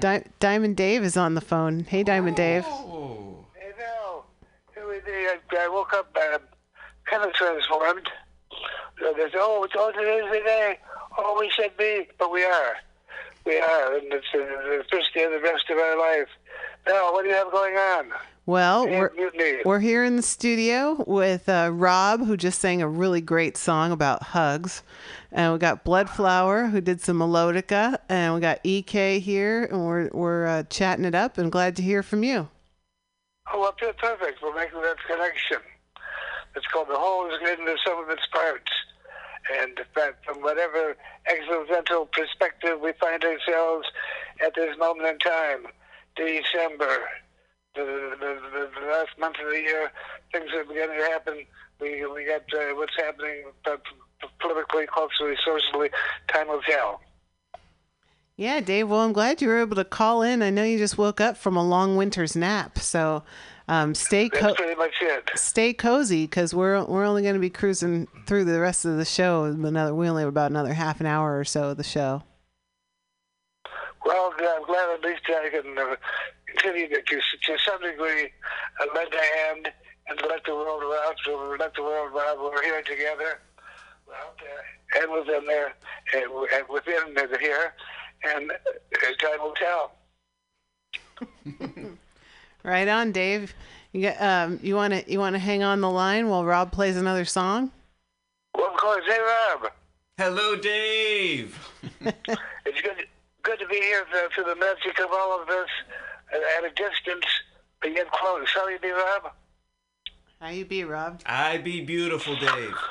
Di- Diamond Dave is on the phone. Hey, Diamond Dave. Oh. Hey, Val. Hey, we- I, I woke up uh, kind of transformed. Uh, They said, oh, it's all today's the day. Oh, we should be, but we are. We are, and it's uh, the first day of the rest of our life. Now, what do you have going on? Well, we're, we're here in the studio with uh, Rob, who just sang a really great song about hugs. And we got Bloodflower, who did some melodica. And we got EK here, and we're, we're uh, chatting it up and glad to hear from you. Oh, well, per- perfect. We're making that connection. It's called the whole is than the sum of its parts. And that from whatever existential perspective we find ourselves at this moment in time, December, the, the, the, the last month of the year, things are beginning to happen. We, we got uh, what's happening uh, politically, culturally, socially. Time will tell. Yeah, Dave. Well, I'm glad you were able to call in. I know you just woke up from a long winter's nap, so um, stay That's co- pretty much it. stay cozy because we're we're only going to be cruising through the rest of the show. Another we only have about another half an hour or so of the show. Well, I'm glad at least I can uh, continue to, to, to some degree, uh, lend a hand and to let the world around, so let the world around. We're here together, we're out there, and within there, and, and within the here, and uh, time will tell. Right on, Dave. You got um, you want to you want to hang on the line while Rob plays another song? Well, of course, hey, Rob, Hello, Dave. it's good, good to be here for, for the magic of all of this at a distance, but yet close. How you be, Rob? How you be, Rob? I be beautiful, Dave.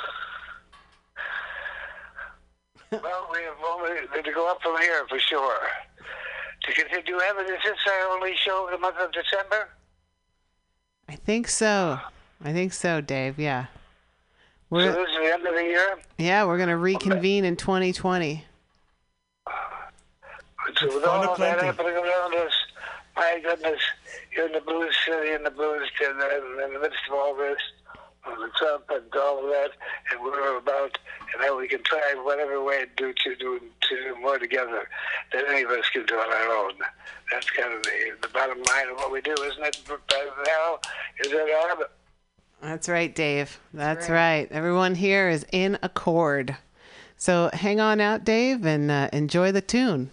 Well, we have only to go up from here for sure. To continue, do you have it? Is this our only show of the month of December? I think so. I think so, Dave. Yeah. So We're this is the end of the year. yeah we're gonna reconvene in 2020. So with all of that happening around us, my goodness, you're in the blues city, in the blues, in the, in the midst of all this, uh, the Trump and all of that, and we're about, and how we can try whatever way to do to do to do more together than any of us can do on our own. That's kind of the, the bottom line of what we do, isn't it? Now, is it Rob? That's right, Dave. That's right. right. Everyone here is in accord. So hang on out, Dave, and uh, enjoy the tune.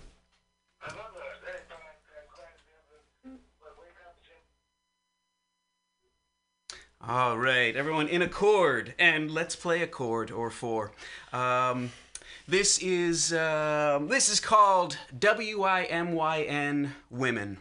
All right, everyone in a chord, and let's play a chord or four. Um, this is um this is called W I M Y N Women.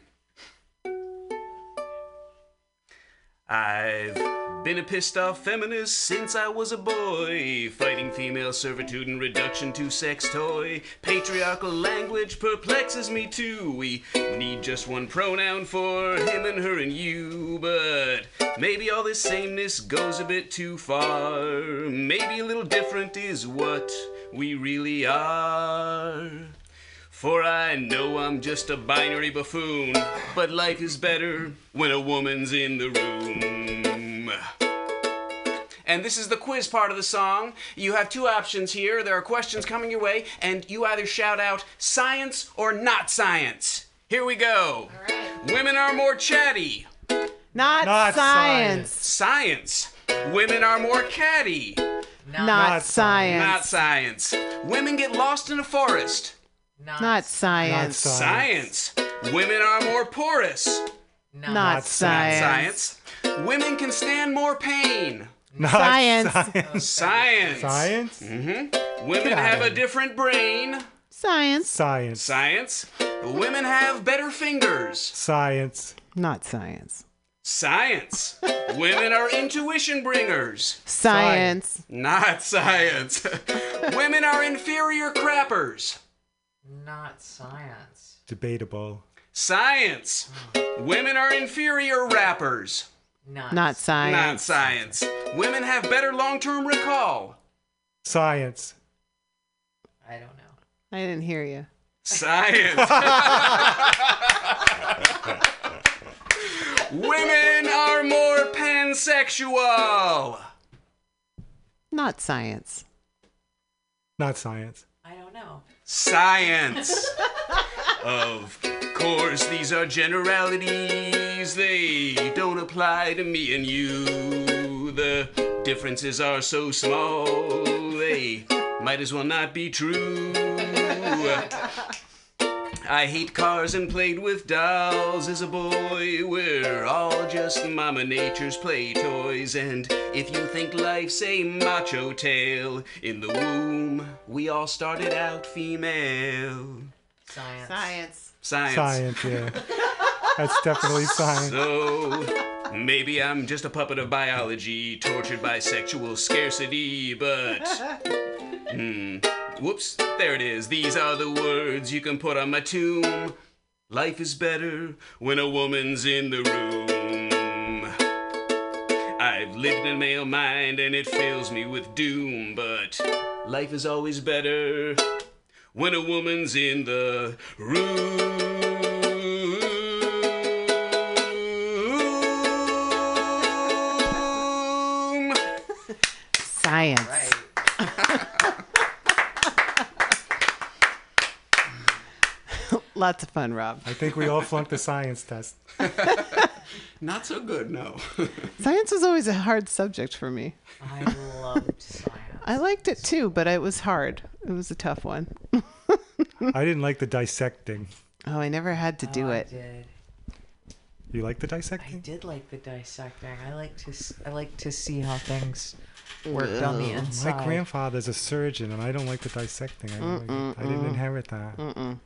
I've been a pissed off feminist since I was a boy, fighting female servitude and reduction to sex toy. Patriarchal language perplexes me too. We need just one pronoun for him and her and you, but maybe all this sameness goes a bit too far. Maybe a little different is what we really are. For I know I'm just a binary buffoon, but life is better when a woman's in the room. And this is the quiz part of the song. You have two options here. There are questions coming your way, and you either shout out science or not science. Here we go. Women are more chatty. Not, Not science. Science. Women are more catty. Not, Not science. Not science. Women get lost in a forest. Not, Not Not science. science. Science. Women are more porous. not, Not science. science. Women can stand more pain. Not Science. Science. Science. Science. Mm-hmm. Women Get have a different brain. Science. Science. Science. Women have better fingers. Science. Not science. Science. Women are intuition bringers. Science. Not science. Women are inferior crappers. Not science. Debatable. Science. Hmm. Women are inferior rappers. Not, Not science. Not science. Women have better long term recall. Science. I don't know. I didn't hear you. Science. Women are more pansexual. Not science. Not science. I don't know. Science. of course, these are generalities. They don't apply to me and you. The differences are so small, they might as well not be true. I hate cars and played with dolls as a boy. We're all just Mama Nature's play toys. And if you think life's a macho tale, in the womb, we all started out female. Science. Science. Science. Science, yeah. That's definitely science. So maybe I'm just a puppet of biology, tortured by sexual scarcity, but. Hmm. Whoops, there it is. These are the words you can put on my tomb. Life is better when a woman's in the room. I've lived in a male mind and it fills me with doom, but life is always better when a woman's in the room. Science. Right. Lots of fun, Rob. I think we all flunked the science test. Not so good, no. Science was always a hard subject for me. I loved science. I liked it too, but it was hard. It was a tough one. I didn't like the dissecting. Oh, I never had to do Oh, I it. did. You like the dissecting? I did like the dissecting. I like to. s- I like to see how things worked on the inside. My grandfather's a surgeon, and I don't like the dissecting. I, don't like. I didn't inherit that.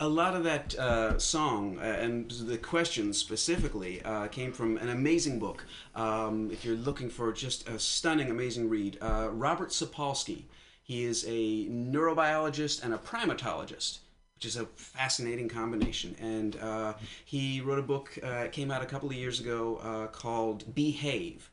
A lot of that uh, song uh, and the questions specifically uh, came from an amazing book. Um, if you're looking for just a stunning, amazing read, uh, Robert Sapolsky. He is a neurobiologist and a primatologist, which is a fascinating combination. And uh, he wrote a book, uh, came out a couple of years ago, called Behave.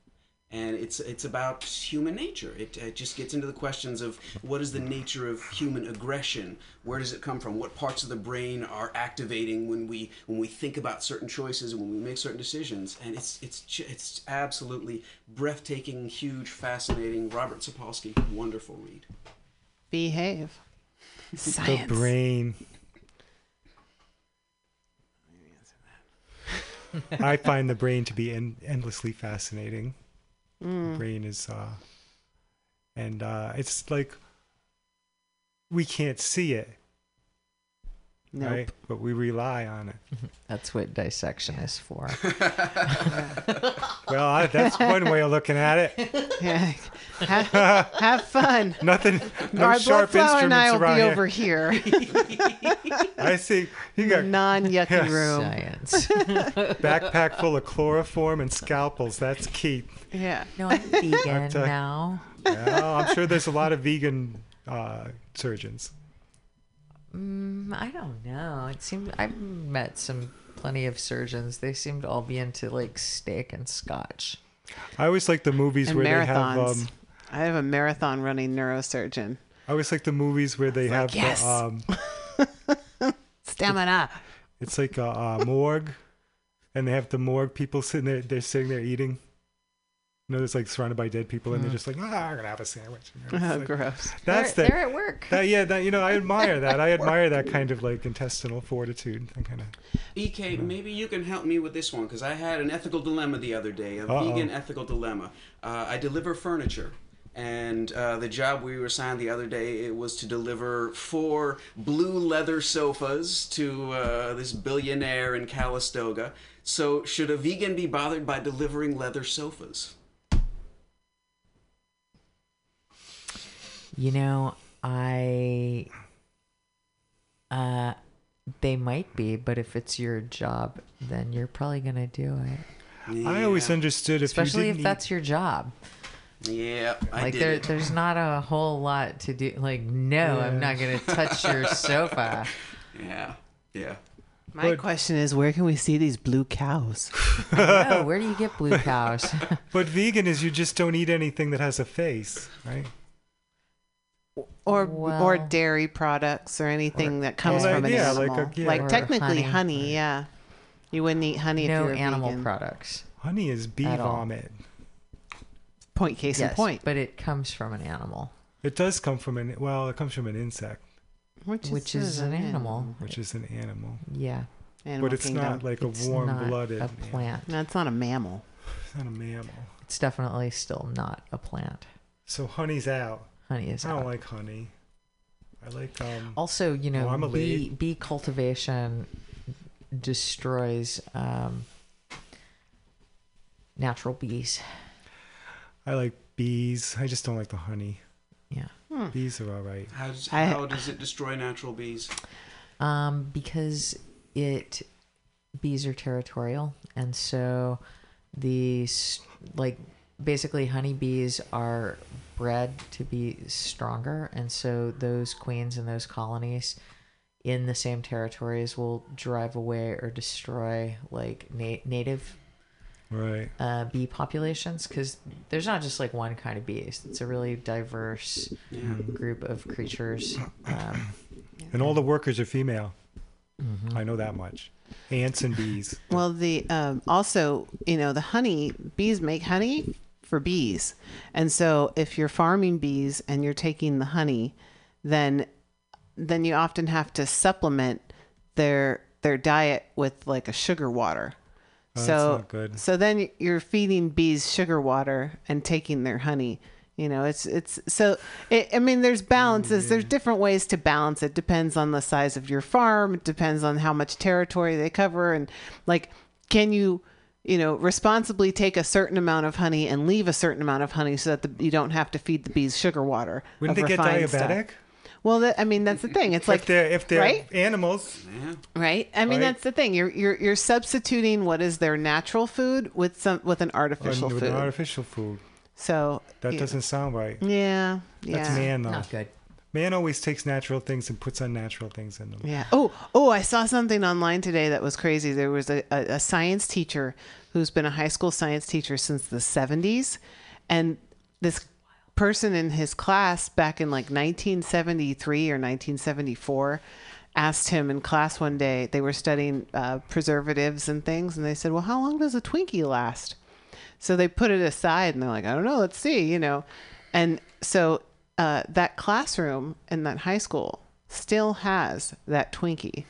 And it's it's about human nature. It, it just gets into the questions of what is the nature of human aggression? Where does it come from? What parts of the brain are activating when we when we think about certain choices and when we make certain decisions? And it's it's it's absolutely breathtaking, huge, fascinating. Robert Sapolsky, wonderful read. Behave. Science. The Science. brain. I find the brain to be en- endlessly fascinating. The brain is, uh, and uh, it's like we can't see it. Nope. right? But we rely on it. That's what dissection is for. Well, I, that's one way of looking at it. Yeah. have, have fun. Nothing, no Our sharp bloodflower and I will around be here. over here. I see. You got Non-yucky Yes. room. Science. backpack full of chloroform and scalpels. That's key. Yeah. No, I'm vegan tell- now. Well, I'm sure there's a lot of vegan uh, surgeons. Mm, I don't know. It seemed I've met some plenty of surgeons. They seem to all be into like steak and scotch. I always like the movies And where they have. Um, I have a marathon running neurosurgeon. I always like the movies where they have. like, yes. Um, Stamina. it's like a, uh morgue, and they have the morgue people sitting there. They're sitting there eating. You know, it's like surrounded by dead people, and they're just like, "Ah, I'm gonna have a sandwich." You know, Oh, like- gross. that's they're, the they're at work. that yeah that you know I admire that I admire that kind of like intestinal fortitude that kind of EK, maybe you can help me with this one because I had an ethical dilemma the other day, a Uh-oh. vegan ethical dilemma. Uh, I deliver furniture, and uh, the job we were assigned the other day it was to deliver four blue leather sofas to uh, this billionaire in Calistoga. So, should a vegan be bothered by delivering leather sofas? You know, I uh they might be, but if it's your job, then you're probably going to do it. I always understood if Especially you if didn't that's your job. Yeah, I like did there it. there's not a whole lot to do. Like no, I'm not going to touch your sofa. Yeah, yeah. My But- question is, where can we see these blue cows? No, where do you get blue cows? But vegan is you just don't eat anything that has a face, right? Or or dairy products or anything that comes Well, from an yeah, like animal. a- yeah. Like technically honey. honey, yeah. You wouldn't eat honey if you no were animal vegan. products. Honey is bee vomit. Point case in point. but it comes from an animal, It does come from an well, it comes from an insect, Which is, which is an animal. which is an animal. Yeah, Animal but it's kingdom. not like it's a warm blooded a plant. No, it's not a mammal. It's not a mammal. It's definitely still not a plant. So honey's out. Honey is I don't out. like honey. I like um Also, you know, Oh, bee, bee cultivation destroys um, natural bees. I like bees. I just don't like the honey. Yeah. Bees are all right. How does, I- does it destroy natural bees? Um, because it bees are territorial, and so these like basically honeybees are bred to be stronger, and so those queens and those colonies in the same territories will drive away or destroy like na- native Right. uh, bee populations because there's not just like one kind of bees. It's a really diverse Yeah. group of creatures. Um, And all the workers are female. Mm-hmm. I know that much. Ants and bees. Well, the um, also, you know, the honey bees make honey for bees, and so if you're farming bees and you're taking the honey, then then you often have to supplement their their diet with like a sugar water. Oh, that's so not good. so then you're feeding bees sugar water and taking their honey. You know, it's it's so. It, I mean, there's balances. There's different ways to balance. It depends on the size of your farm. It depends on how much territory they cover, and like, can you, you know, responsibly take a certain amount of honey and leave a certain amount of honey so that the, you don't have to feed the bees sugar water. Wouldn't of they get refined stuff. diabetic? Well, that, I mean, that's the thing. It's like if they're if they're right? animals, Yeah. Right. I mean, Right. that's the thing. You're you're you're substituting what is their natural food with some with an artificial with food. artificial food. so That doesn't sound right. Yeah. Yeah. That's man though. not good. Man always takes natural things and puts unnatural things in them. Yeah. Oh, oh, I saw something online today that was crazy. There was a, a, a science teacher who's been a high school science teacher since the 70s. And this person in his class back in like 1973 or 1974 asked him in class one day, they were studying uh, preservatives and things. And they said, Well, how long does a Twinkie last? So they put it aside and they're like, I don't know, let's see, you know. And so uh, that classroom in that high school still has that Twinkie.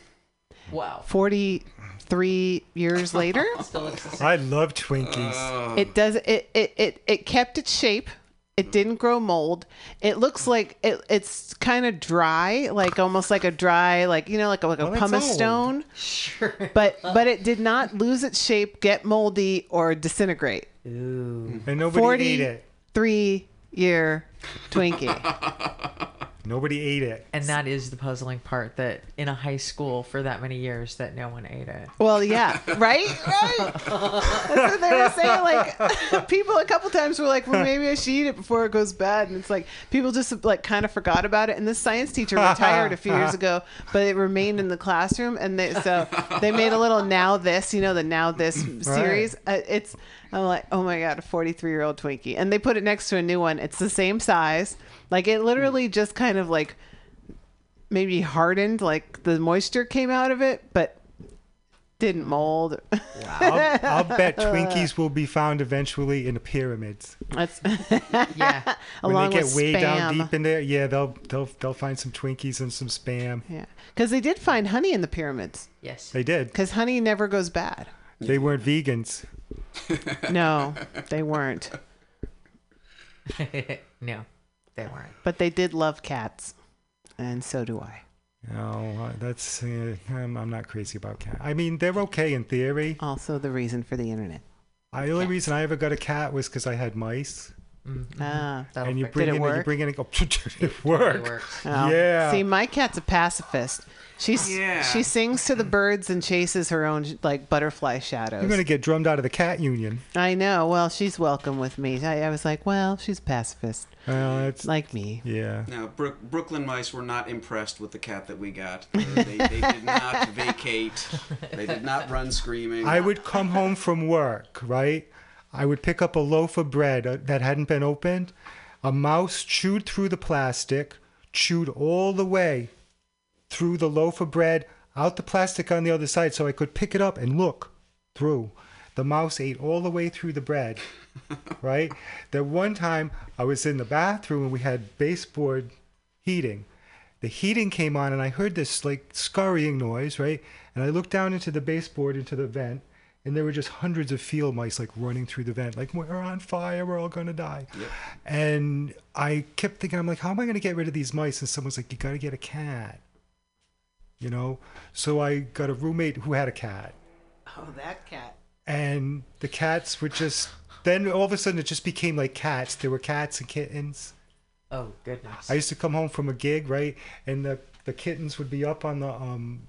Wow. 43 years later, Still looks the same. I love Twinkies. it does it, it it it kept its shape It didn't grow mold. It looks like it, it's kind of dry, like almost like a dry, like you know, like a, like a Well, pumice stone. Sure. But but it did not lose its shape, get moldy, or disintegrate. Ooh. And nobody ate it. Forty-three year Twinkie. Nobody ate it. And that is the puzzling part that in a high school for that many years that no one ate it. Well, yeah, right, right. That's they were saying. Like people, a couple times were like, "Well, maybe I should eat it before it goes bad." And it's like people just like kind of forgot about it. And this science teacher retired a few years ago, but it remained in the classroom. And they so they made a little now this, you know, the now this series. Uh, it's I'm like, oh my god, a 43 year old Twinkie, and they put it next to a new one. It's the same size. Like it literally just kind of like maybe hardened, like the moisture came out of it, but didn't mold. I'll, I'll bet Twinkies will be found eventually in the pyramids. That's Yeah. When along they get with way spam. down deep in there, yeah, they'll they'll they'll find some Twinkies and some spam. Yeah, because they did find honey in the pyramids. Yes. They did. Because honey never goes bad. They weren't vegans. No, they weren't. no, they weren't. But they did love cats, and so do I. No, uh, that's uh, I'm, I'm not crazy about cats. I mean, they're okay in theory. Also, the reason for the internet. I, the only reason I ever got a cat was because I had mice. Ah, That'll and you fix bring Did it in, and you bring in, and go, it it. worked. It works. oh. Yeah. See, my cat's a pacifist. She's Yeah. she sings to the birds and chases her own like butterfly shadows. You're gonna get drummed out of the cat union. I know. Well, she's welcome with me. I, I was like, well, she's pacifist, Well, it's like me. yeah. Now, Brook, Brooklyn mice were not impressed with the cat that we got. They, they did not vacate. They did not run screaming. I would come home from work, right? I would pick up a loaf of bread uh, that hadn't been opened. A mouse chewed through the plastic, chewed all the way through the loaf of bread, out the plastic on the other side, so I could pick it up and look through. The mouse ate all the way through the bread, right? That one time I was in the bathroom and we had baseboard heating. The heating came on and I heard this like scurrying noise, right? And I looked down into the baseboard into the vent and there were just hundreds of field mice like running through the vent, like we're on fire, we're all gonna die. And I kept thinking, I'm like, how am I gonna get rid of these mice? And someone's like, you gotta get a cat. You know? So I got a roommate who had a cat. Oh, that cat. And the cats were just then all of a sudden it just became like cats. There were cats and kittens. Oh goodness. I used to come home from a gig, right, and the the kittens would be up on the um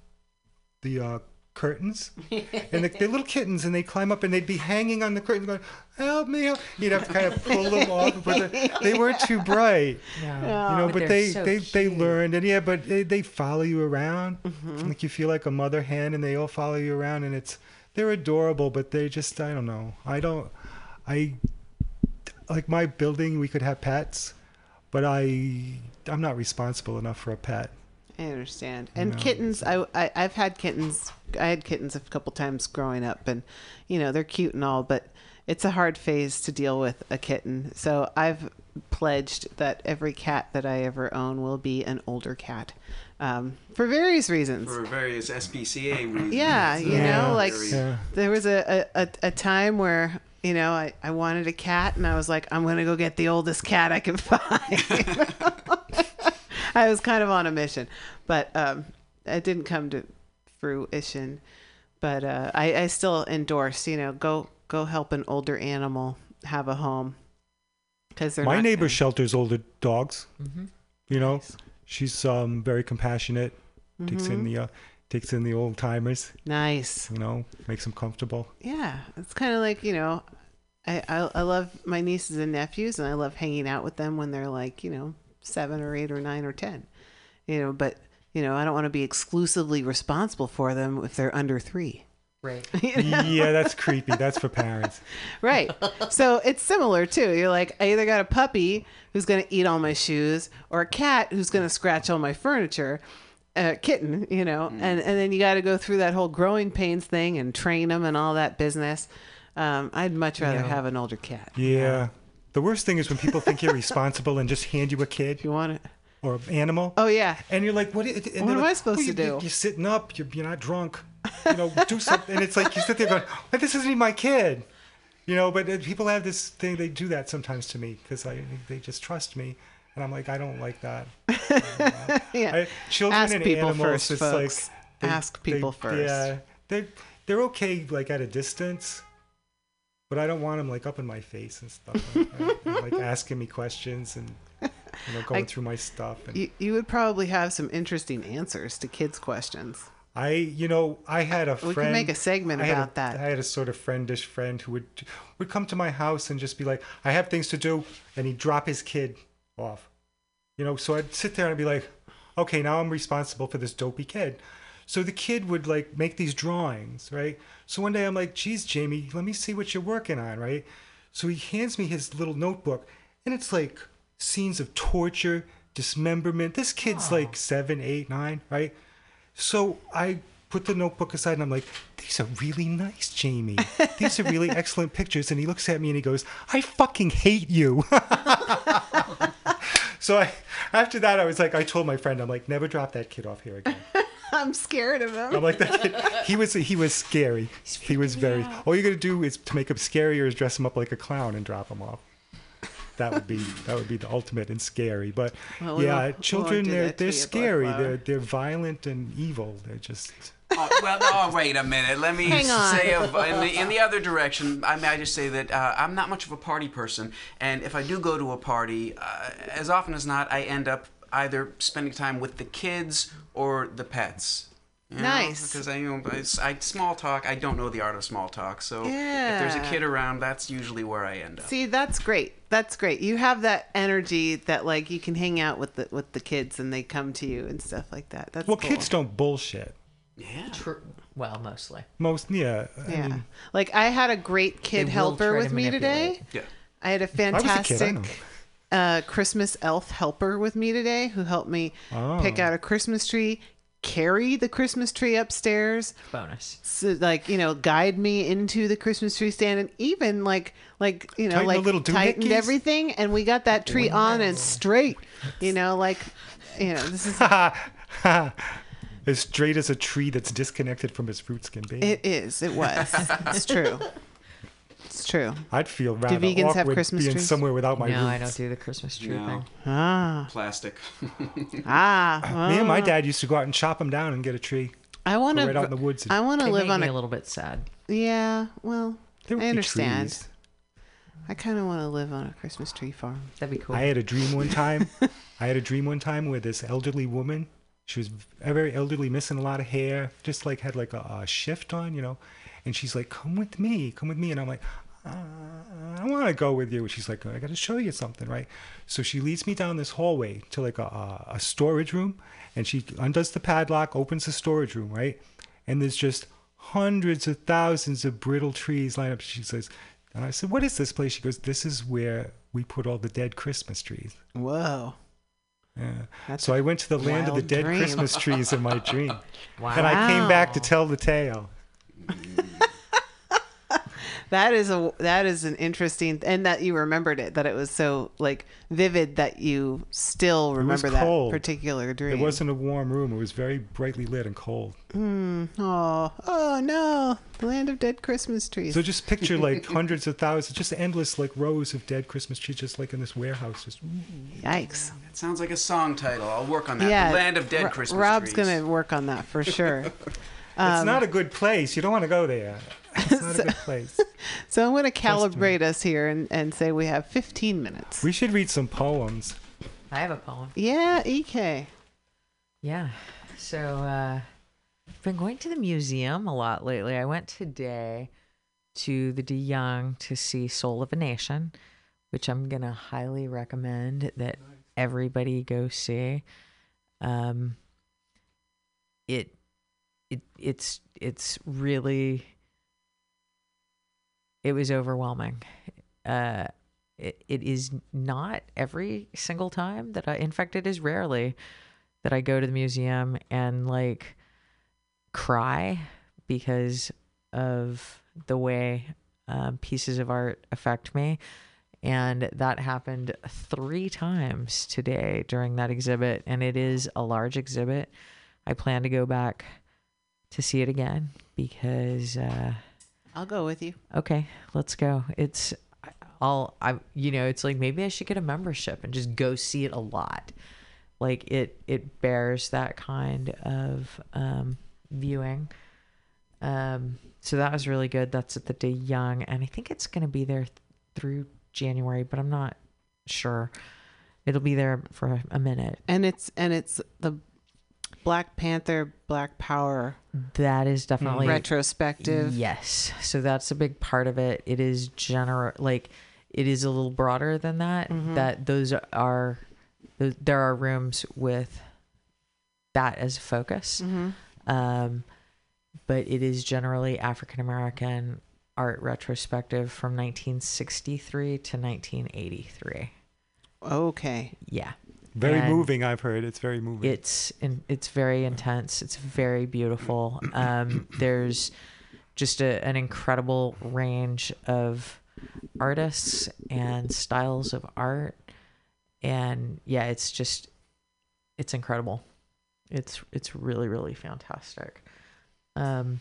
the uh, curtains, and the, the little kittens, and they'd climb up and they'd be hanging on the curtains, going, "Help me!" Help. You'd have to kind of pull them off, but they, they weren't too bright, no. you know. But But, they're they so they they learned, and yeah, but they, they follow you around, Mm-hmm. like you feel like a mother hen, and they all follow you around, and it's they're adorable, but they just I don't know, I don't, I like my building we could have pets but i i'm not responsible enough for a pet I understand. And No. kittens, I, I I've had kittens. I had kittens a couple times growing up, and you know they're cute and all, but it's a hard phase to deal with a kitten. So I've pledged that every cat that I ever own will be an older cat, um, for various reasons. for various SPCA reasons. Yeah, you Yeah. know, like yeah there was a, a, a, a time where you know I, I wanted a cat and i was like i'm gonna go get the oldest cat i can find i was kind of on a mission but um it didn't come to fruition. But uh i i still endorse you know go go help an older animal have a home. Because my not neighbor gonna- shelters older dogs Mhm. you know? She's um very compassionate takes Mm-hmm. in the uh, takes in the old timers nice. you know makes them comfortable. Yeah it's kind of like you know I, I i love my nieces and nephews and i love hanging out with them when they're like you know seven or eight or nine or ten you know but you know i don't want to be exclusively responsible for them if they're under three. Right. yeah that's creepy. That's for parents. Right. So it's similar too. You're like i either got a puppy who's going to eat all my shoes or a cat who's going to scratch all my furniture a kitten you know and and then you got to go through that whole growing pains thing and train them and all that business. Um, i'd much rather Yeah. have an older cat. Yeah the worst thing is when people think you're responsible and just hand you a kid if you want it or an animal oh yeah And you're like, what? they're What am like, I supposed "Oh, to do?" You're sitting up. You're, you're not drunk. You know, do something. And it's like you sit there going, "Wait, this isn't even my kid." You know, but uh, people have this thing. They do that sometimes to me because they just trust me, and I'm like, I don't like that. yeah. I, children Ask and people animals, first, it's folks. like Ask people first. Yeah, they they're okay like at a distance, but I don't want them like up in my face and stuff, like, and, like asking me questions and you know going I- through my stuff. And You, you would probably have some interesting answers to kids' questions. I, you know, I had a We friend. can make a segment I about a- that. I had a sort of friendish friend who would would come to my house and just be like, "I have things to do," and he'd drop his kid off. You know, so I'd sit there and I'd be like, "Okay, now I'm responsible for this dopey kid." So the kid would like make these drawings, right? So one day I'm like, "Geez, Jamie, let me see what you're working on," right? So he hands me his little notebook, and it's like scenes of torture, dismemberment. This kid's like seven, eight, nine, right? So I put the notebook aside and I'm like, these are really nice, Jamie. These are really excellent pictures. And he looks at me and he goes, I fucking hate you. so I, after that, I was like, I told my friend, I'm like, never drop that kid off here again. I'm scared of him. I'm like, that kid, he was, he was scary. He was very, all you got to do is to make him scarier is dress him up like a clown and drop him off. That would be that would be the ultimate and scary. But Well, we yeah, won't- we won't children they're they're scary. They're they're violent and evil. They're just Oh, well, no, wait a minute. Let me say of, in, the, in the other direction. I may I just say that uh, I'm not much of a party person, and if I do go to a party, uh, as often as not, I end up either spending time with the kids or the pets. You know, Nice. Because I, you know, I, I small talk. I don't know the art of small talk, so if there's a kid around, that's usually where I end up. See, that's great. That's great. You have that energy that like you can hang out with the with the kids and they come to you and stuff like that. That's well, cool. kids don't bullshit. Yeah. True. Well, mostly. Most yeah. I Yeah. mean, like I had a great kid helper try to with me manipulate. today. Yeah. I had a was a kid, I fantastic know. uh, Christmas elf helper with me today who helped me pick Oh. out a Christmas tree, carry the Christmas tree upstairs, Bonus. so, like you know, guide me into the Christmas tree stand, and even like like you know Tighten like little tightened doohickeys? everything, and we got that tree on and straight. You know, like you know, this is as straight as a tree that's disconnected from its roots can be. it is it was it's true. It's true. I'd feel rather vegans have Christmas being trees? somewhere without my no, roots. I don't do the Christmas tree No. thing. Ah, Plastic. ah. Me and my ah. dad used to go out and chop them down and get a tree. I want to. right out in the woods and- I want to live on me a. a little bit sad. Yeah. Well, There would I understand. trees. I kind of want to live on a Christmas tree farm. That'd be cool. I had a dream one time. I had a dream one time where this elderly woman, she was a very elderly, missing a lot of hair, just like had like a, a shift on, you know. And she's like, "Come with me, come with me." And I'm like, "I want to go with you." She's like, "I got to show you something, right?" So she leads me down this hallway to like a, a, a storage room, and she undoes the padlock, opens the storage room, right? And there's just hundreds of thousands of brittle trees lined up. She says, and I said, "What is this place?" She goes, "This is where we put all the dead Christmas trees." Whoa. Yeah. That's so I went to the land of the dead dream. Christmas trees in my dream. wow. And I came back to tell the tale. That is a that is an interesting and that you remembered it that it was so like vivid that you still remember that cold. particular dream. It wasn't a warm room. It was very brightly lit and cold. Oh, oh no, the land of dead Christmas trees. So just picture like hundreds of thousands, just endless like rows of dead Christmas trees, just like in this warehouse. Just Yikes. That sounds like a song title. I'll work on that. Yeah, the Land of Dead Ro- Christmas Rob's trees. Rob's gonna work on that for sure. it's not um, a good place. You don't want to go there. It's not a good place. so I'm gonna calibrate us here and, and say we have 15 minutes. We should read some poems. I have a poem. Yeah, EK. Yeah. So uh I've been going to the museum a lot lately. I went today to the De Young to see Soul of a Nation, which I'm gonna highly recommend that everybody go see. Um it it it's it's really it was overwhelming. Uh it, is not every single time that I in fact it is rarely that I go to the museum and like cry because of the way um, pieces of art affect me. And that happened three times today during that exhibit. And it is a large exhibit. I plan to go back to see it again because uh, I'll go with you. Okay, let's go. It's I'll I you know, it's like maybe I should get a membership and just go see it a lot. Like it it bears that kind of um viewing. Um so that was really good. That's at the De Young and I think it's going to be there th- through January, but I'm not sure. It'll be there for a minute. And it's and it's the Black Panther Black Power That is definitely retrospective. Yes. So that's a big part of it. It is general like it is a little broader than that. That those are th- there are rooms with that as a focus. Um but it is generally African American art retrospective from 1963 to 1983. Okay. Yeah. Very And- moving, I've heard. It's very moving. It's in, it's very intense. It's very beautiful. Um, there's just a, an incredible range of artists and styles of art, and yeah, it's just it's incredible. It's it's really really fantastic. Um,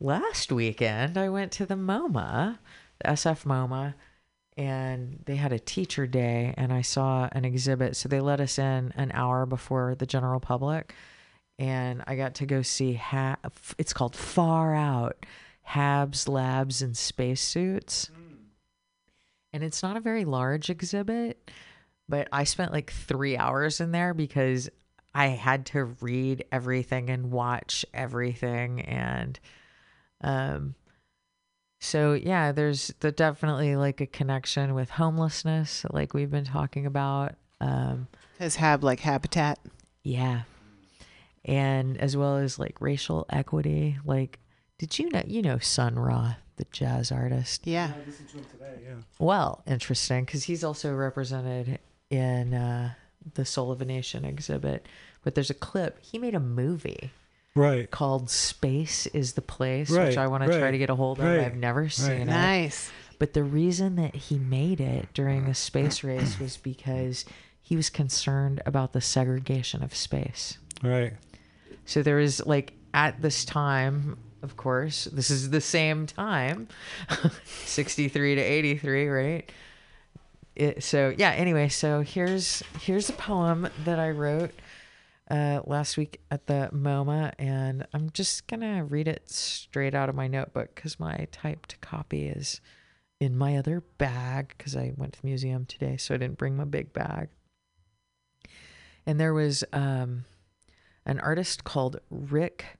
last weekend I went to the MoMA, the SF MoMA, and they had a teacher day and I saw an exhibit. So they let us in an hour before the general public and I got to go see ha- it's called Far Out Habs Labs and Spacesuits. And it's not a very large exhibit, but I spent like 3 hours in there because I had to read everything and watch everything and um so yeah, there's the definitely like a connection with homelessness, like we've been talking about. Um, Has Hab like habitat? yeah, and as well as like racial equity. Like, did you know you know Sun Ra, the jazz artist? Yeah. I listened to him today, yeah. Well, interesting because he's also represented in uh, the Soul of a Nation exhibit. But there's a clip he made a movie Right. called "Space Is the Place," which I want to try to get a hold of. right, I've never seen it. Nice. But the reason that he made it during the space race was because he was concerned about the segregation of space. Right. So there is like at this time, of course, this is the same time, 63 to 83, right? It, so yeah, anyway, so here's here's a poem that I wrote uh, last week at the MoMA, and I'm just gonna read it straight out of my notebook because my typed copy is in my other bag because I went to the museum today, so I didn't bring my big bag. And there was um, an artist called Rick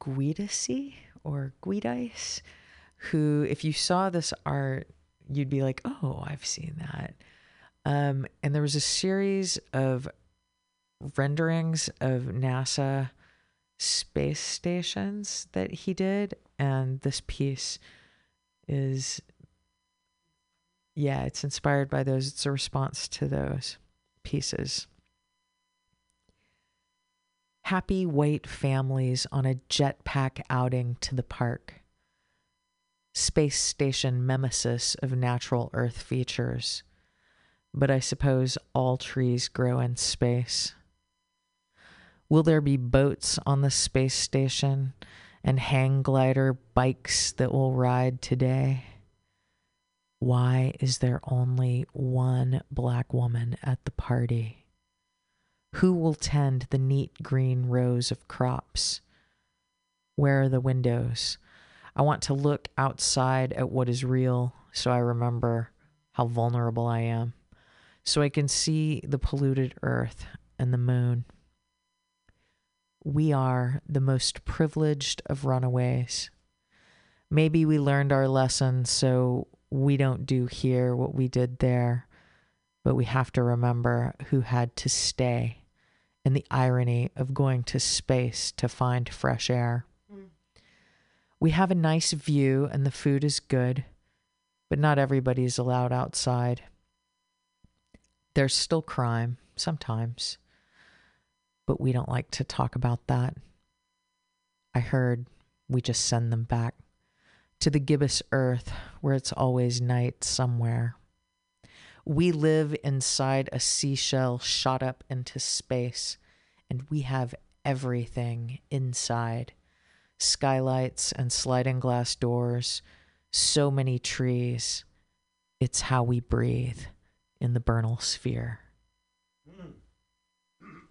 Guidice or Guidice, who, if you saw this art, you'd be like, oh, I've seen that. Um, and there was a series of renderings of NASA space stations that he did. And this piece is, yeah, it's inspired by those. It's a response to those pieces. Happy white families on a jetpack outing to the park. Space station mimesis of natural Earth features. But I suppose all trees grow in space. Will there be boats on the space station and hang glider bikes that will ride today? Why is there only one black woman at the party? Who will tend the neat green rows of crops? Where are the windows? I want to look outside at what is real so I remember how vulnerable I am, so I can see the polluted earth and the moon. We are the most privileged of runaways. Maybe we learned our lesson, so we don't do here what we did there, but we have to remember who had to stay and the irony of going to space to find fresh air. Mm. We have a nice view and the food is good, but not everybody is allowed outside. There's still crime sometimes, but we don't like to talk about that. I heard we just send them back to the gibbous earth where it's always night somewhere. We live inside a seashell shot up into space, and we have everything inside skylights and sliding glass doors, so many trees. It's how we breathe in the Bernal sphere.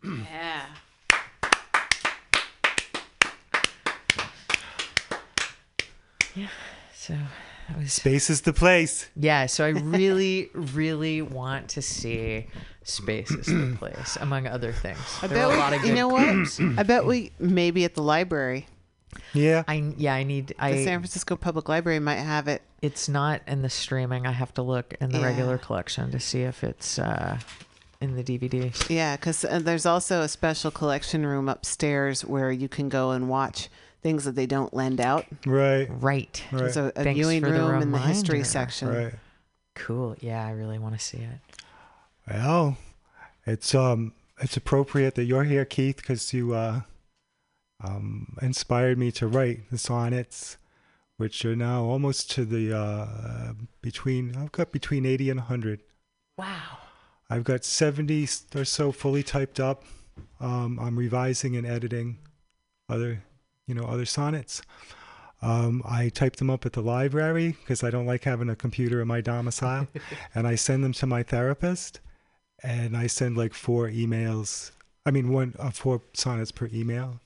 Yeah. Yeah. So that was Space is the place. Yeah, so I really, really want to see Space is the Place, among other things. I There bet are a we, lot of you good know what? I bet we maybe at the library. Yeah. I yeah, I need I The I San Francisco Public Library might have it. it's not in the streaming. I have to look in the Yeah. regular collection to see if it's uh in the DVD. Yeah, because uh, there's also a special collection room upstairs where you can go and watch things that they don't lend out. Right. Right. Right. There's a, a Thanks viewing for the room in the history reminder. section. Right. Cool. Yeah, I really want to see it. Well, it's um it's appropriate that you're here, Keith, because you uh um inspired me to write the sonnets, which are now almost to the uh between I've got between eighty and hundred. Wow. I've got seventy or so fully typed up. Um, I'm revising and editing other you know other sonnets. Um, I type them up at the library because I don't like having a computer in my domicile, and I send them to my therapist, and I send like four emails. I mean, one uh, four sonnets per email.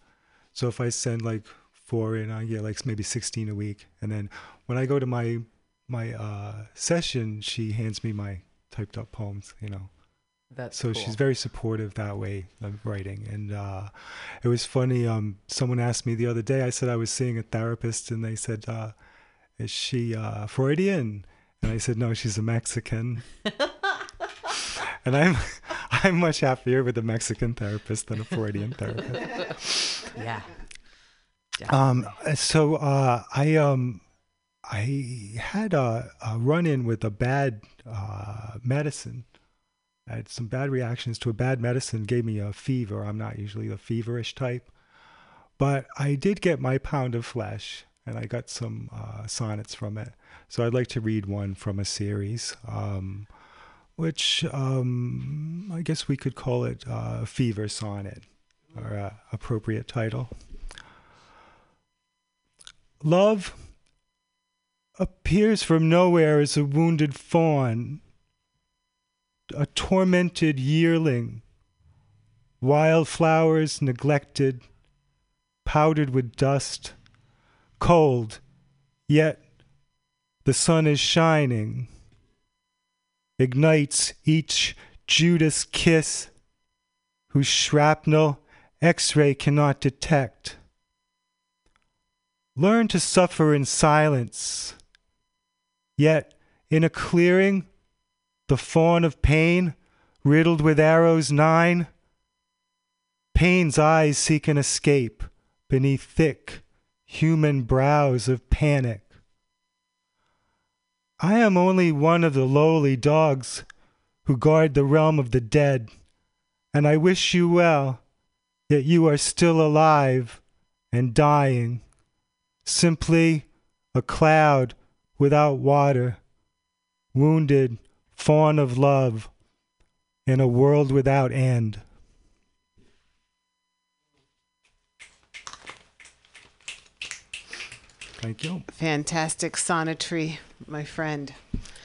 So if I send like four in, I get like maybe sixteen a week, and then when I go to my my uh, session, she hands me my typed up poems. You know That's so cool. she's very supportive that way of writing and uh, it was funny um, someone asked me the other day i said i was seeing a therapist and they said uh, is she uh, freudian and i said no she's a mexican and i'm i'm much happier with a mexican therapist than a freudian therapist yeah. um, so uh, I um, I had a, a run-in with a bad uh, medicine. I had some bad reactions to a bad medicine. Gave me a fever. I'm not usually the feverish type, but I did get my pound of flesh, and I got some uh, sonnets from it. So I'd like to read one from a series, um, which um, I guess we could call it uh, fever sonnet, or uh, appropriate title. Love appears from nowhere as a wounded fawn, a tormented yearling, wildflowers neglected, powdered with dust, cold, yet the sun is shining, ignites each Judas kiss, whose shrapnel X ray cannot detect. Learn to suffer in silence. Yet, in a clearing, the fawn of pain, riddled with arrows nine, pain's eyes seek an escape beneath thick human brows of panic. I am only one of the lowly dogs who guard the realm of the dead, and I wish you well, yet you are still alive and dying simply a cloud without water, wounded fawn of love in a world without end. Thank you. Fantastic sonetry, my friend.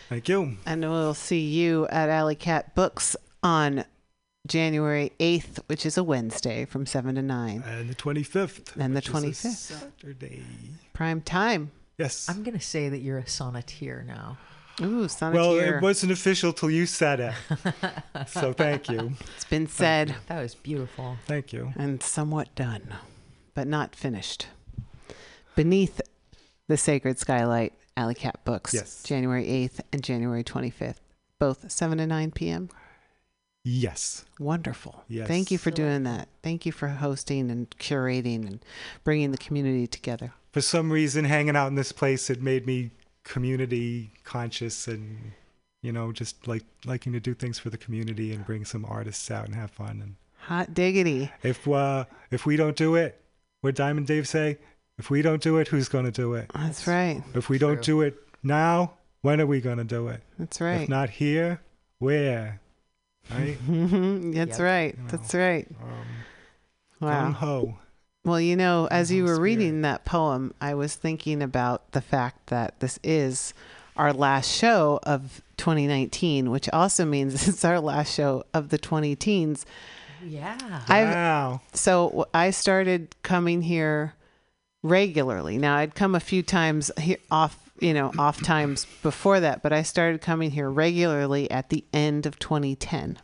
Thank you. And we'll see you at Alley Cat Books on January 8th, which is a Wednesday from 7 to 9. And the 25th. And the which is a 25th. Saturday. Prime time. Yes. I'm gonna say that you're a sonneteer now. Ooh, sonneteer. well, it wasn't official till you said it. so thank you. it's been said That was beautiful. Thank you. and somewhat done, but not finished. Beneath the Sacred Skylight, Alley Cat Books, Yes. January 8th and January 25th, both 7 to 9 p.m. Yes. Wonderful. Yes. Thank you for doing that. Thank you for hosting and curating and bringing the community together. For some reason, hanging out in this place, it made me community conscious and, you know, just like liking to do things for the community and bring some artists out and have fun. And Hot diggity. if uh, if we don't do it, what Diamond Dave say? If we don't do it, who's going to do it? That's right. If we don't do it now, when are we going to do it? That's right. If not here, where? Right? That's Yep. right. You know, That's right. Um, Wow. Gung ho. Well, you know, as you whole were reading that poem, I was thinking about the fact that this is our last show of 2019, which also means it's our last show of the 20 teens. Yeah. I've Wow. so I started coming here regularly. Now I'd come a few times here off, you know, off times before that, but I started coming here regularly at the end of 2010.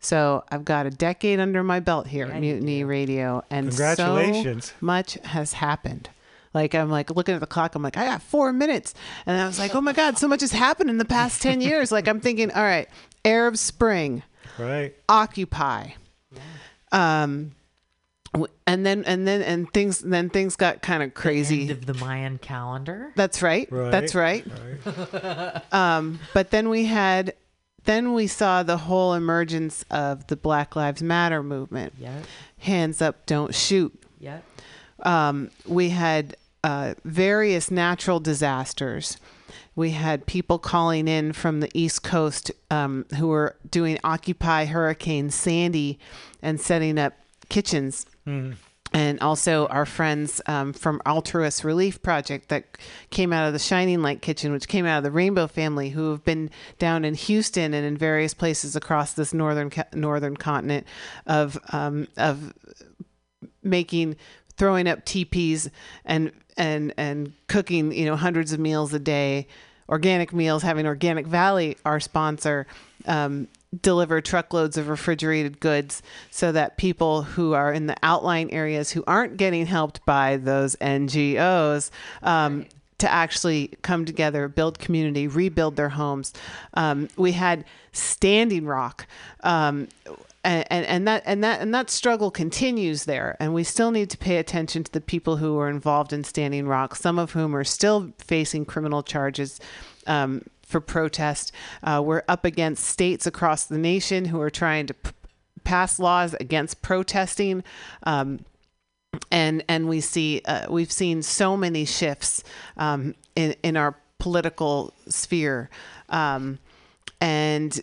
So I've got a decade under my belt here Yeah, at you Mutiny Radio, and Congratulations. so much has happened. Like I'm like looking at the clock, I'm like, I got four minutes, and I was like, oh my god, so much has happened in the past ten years. Like I'm thinking, all right, Arab Spring, Right. Occupy. Um, and then and then and things then things got kind of crazy. End of the Mayan calendar. That's right. Right. That's right. Right. Um, but then we had, then we saw the whole emergence of the Black Lives Matter movement. Yep. Hands up, don't shoot. Yep. Um, we had uh, various natural disasters. We had people calling in from the East Coast um, who were doing Occupy Hurricane Sandy and setting up kitchens. And also our friends um, from Altruist Relief Project that came out of the Shining Light Kitchen, which came out of the Rainbow family, who have been down in Houston and in various places across this northern northern continent of um, of making throwing up teepees and and and cooking you know hundreds of meals a day. Organic meals having organic valley our sponsor um, deliver truckloads of refrigerated goods so that people who are in the outlying areas who aren't getting helped by those ngos um, to actually come together, build community, rebuild their homes. Um, we had Standing Rock, um, and, and and that and that and that struggle continues there. And we still need to pay attention to the people who are involved in Standing Rock, some of whom are still facing criminal charges. Um, for protest, uh, we're up against states across the nation who are trying to p- pass laws against protesting. Um, and and we see uh, we've seen so many shifts um, in in our political sphere, um, and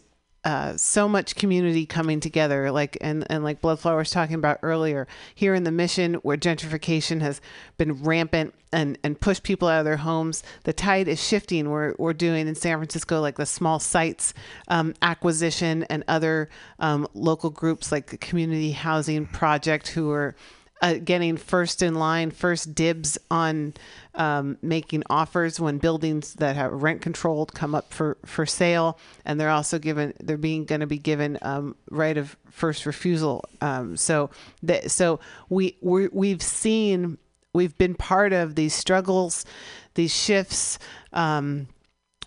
uh, so much community coming together. Like and and like Bloodflower was talking about earlier, here in the Mission, where gentrification has been rampant and and pushed people out of their homes, the tide is shifting. We're we're doing in San Francisco like the small sites um, acquisition and other um, local groups like the Community Housing Project who are uh, getting first in line, first dibs on um, making offers when buildings that have rent controlled come up for, for sale, and they're also given they're being going to be given um, right of first refusal. Um, so that so we we we've seen we've been part of these struggles, these shifts. Um,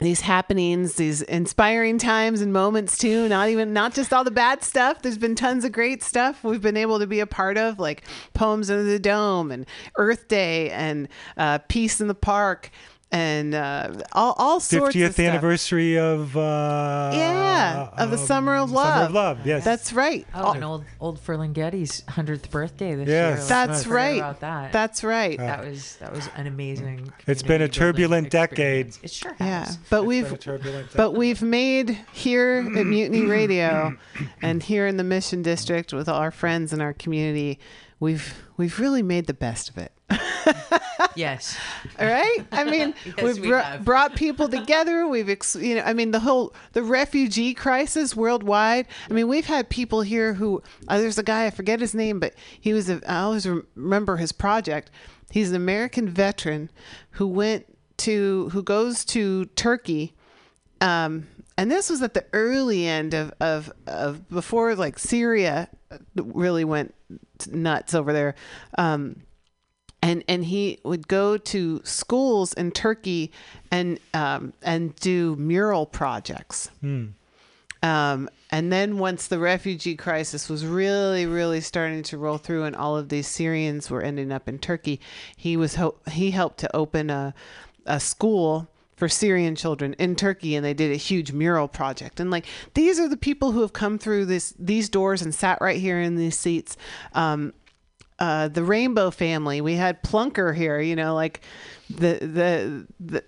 these happenings, these inspiring times and moments too. Not even not just all the bad stuff. There's been tons of great stuff we've been able to be a part of, like Poems Under the Dome and Earth Day and uh, Peace in the Park and uh, all all sorts of 50th anniversary of uh, Yeah, of the Summer of Love. Summer of Love. Yes. That's right. Oh, and old old Ferlinghetti's hundredth birthday this Yes. year. Let's That's right. About that. That's right. that was that was an amazing. It's been a community building turbulent decade. It sure has Yeah, but It's we've been a but we've made here at Mutiny Radio and here in the Mission District with all our friends and our community, we've we've really made the best of it. Yes. All right. I mean, Yes, we've we br- brought people together. We've, ex- you know, I mean, the whole the refugee crisis worldwide. I mean, we've had people here who uh, there's a guy I forget his name, but he was a, I always remember his project. He's an American veteran who went to who goes to Turkey. Um, and this was at the early end of, of, of before like Syria really went nuts over there. Um, and and he would go to schools in Turkey and um, and do mural projects. Um, and then once the refugee crisis was really really starting to roll through, and all of these Syrians were ending up in Turkey, he was ho- he helped to open a a school for Syrian children in Turkey and they did a huge mural project. And like these are the people who have come through this these doors and sat right here in these seats. Um, uh, the Rainbow family. We had Plunker here, you know, like the the the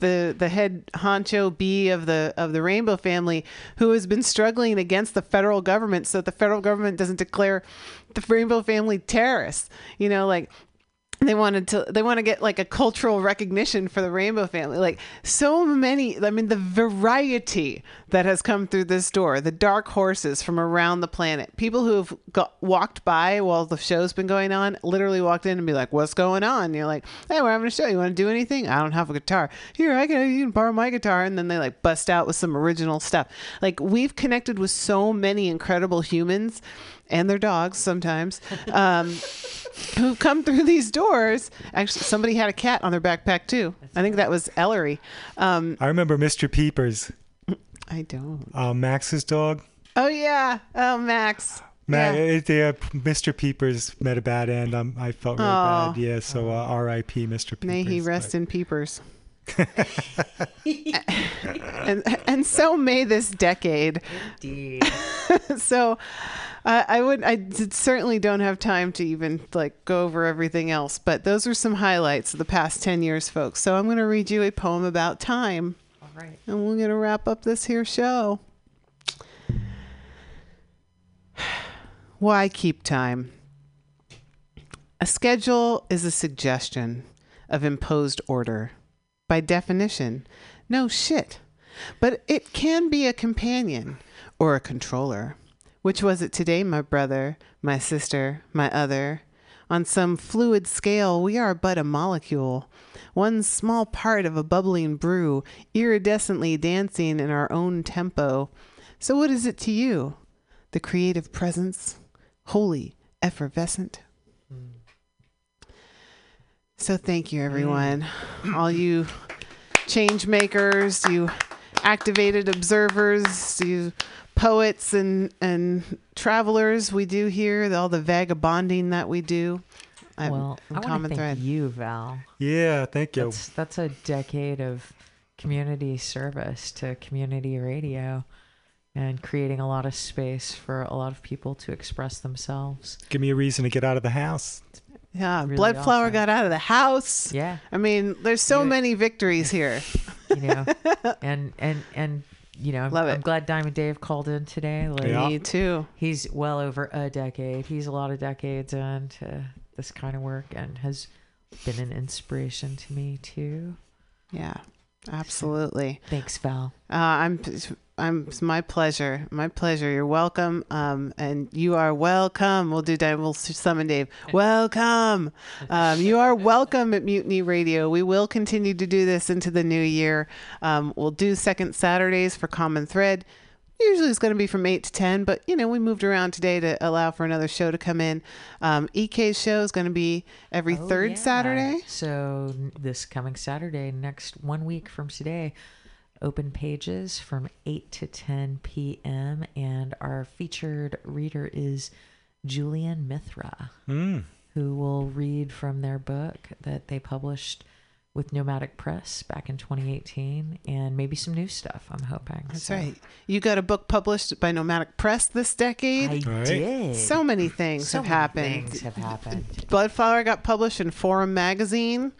the the head honcho bee of the of the Rainbow family, who has been struggling against the federal government, so the federal government doesn't declare the Rainbow family terrorists. You know, like they wanted to they want to get like a cultural recognition for the rainbow family. Like so many i mean the variety that has come through this door the dark horses from around the planet people who have got, walked by while the show's been going on literally walked in and be like what's going on? And you're like hey we're having a show. You want to do anything? I don't have a guitar. Here i can you can borrow my guitar. And then they like bust out with some original stuff. Like we've connected with so many incredible humans and their dogs sometimes um, who've come through these doors. Actually, somebody had a cat on their backpack too. I think that was Ellery. Um, I remember Mr. Peepers, I don't. uh, Max's dog. Oh yeah. Oh Max. Ma- Yeah. it- yeah, Mr. Peepers met a bad end. Um, I felt really Aw. bad. Yeah, so uh, R.I.P. Mr. Peepers. May he rest but- in peepers. and and so may this decade. Indeed. so uh, I would I certainly don't have time to even like go over everything else, but those are some highlights of the past 10 years, folks. So I'm going to read you a poem about time. All right. And we're going to wrap up this here show. Why keep time? A schedule is a suggestion of imposed order. By definition, no shit. But it can be a companion or a controller. Which was it today, my brother, my sister, my other? On some fluid scale, we are but a molecule, one small part of a bubbling brew, iridescently dancing in our own tempo. So, what is it to you? The creative presence, holy, effervescent. So, thank you, mm. everyone. All you change makers, you activated observers, you poets and and travelers we do here, all the vagabonding that we do. I'm- well, I'm I want common to thank thread. you, Val. Yeah, thank you. That's that's a decade of community service to community radio and creating a lot of space for a lot of people to express themselves. Give me a reason to get out of the house. Yeah, really Blood Flower got out of the house. Yeah. I mean, there's so You- many victories here. You know. and and and you know, I'm, Love it. I'm glad Diamond Dave called in today. Like Yeah. Me too. he's well over a decade. He's a lot of decades into this kind of work and has been an inspiration to me too. Yeah, absolutely. Thanks, Val. Uh, I'm, I'm. It's my pleasure. My pleasure. You're welcome. Um, and you are welcome. We'll do that. We'll summon Dave. Welcome. Um, you are welcome at Mutiny Radio. We will continue to do this into the new year. Um, we'll do second Saturdays for Common Thread. Usually it's going to be from 8 to 10, but you know, we moved around today to allow for another show to come in. Um, EK's show is going to be every Oh, third yeah. Saturday. So this coming Saturday, next one week from today, open pages from 8 to 10 p.m. And our featured reader is Julian Mithra, Mm. who will read from their book that they published with Nomadic Press back in 2018 and maybe some new stuff, I'm hoping. That's So right. You got a book published by Nomadic Press this decade. I All right. did. so many things So have many happened. Things have happened. Bloodflower got published in Forum magazine.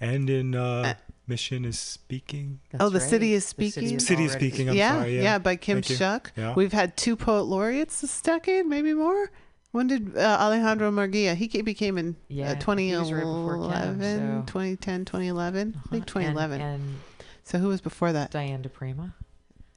And in uh, Mission is Speaking. That's Oh, The City is The Speaking? City is Speaking. I'm yeah, sorry. Yeah. yeah, by Kim Thank. Shuck. Yeah. We've had two poet laureates this decade, maybe more. When did uh, Alejandro Murguia? He ca- became in Yeah, uh, he was right before Kim, so- 2010, 2011. I think Uh-huh. 2011. And, and so who was before that? Diane di Prima.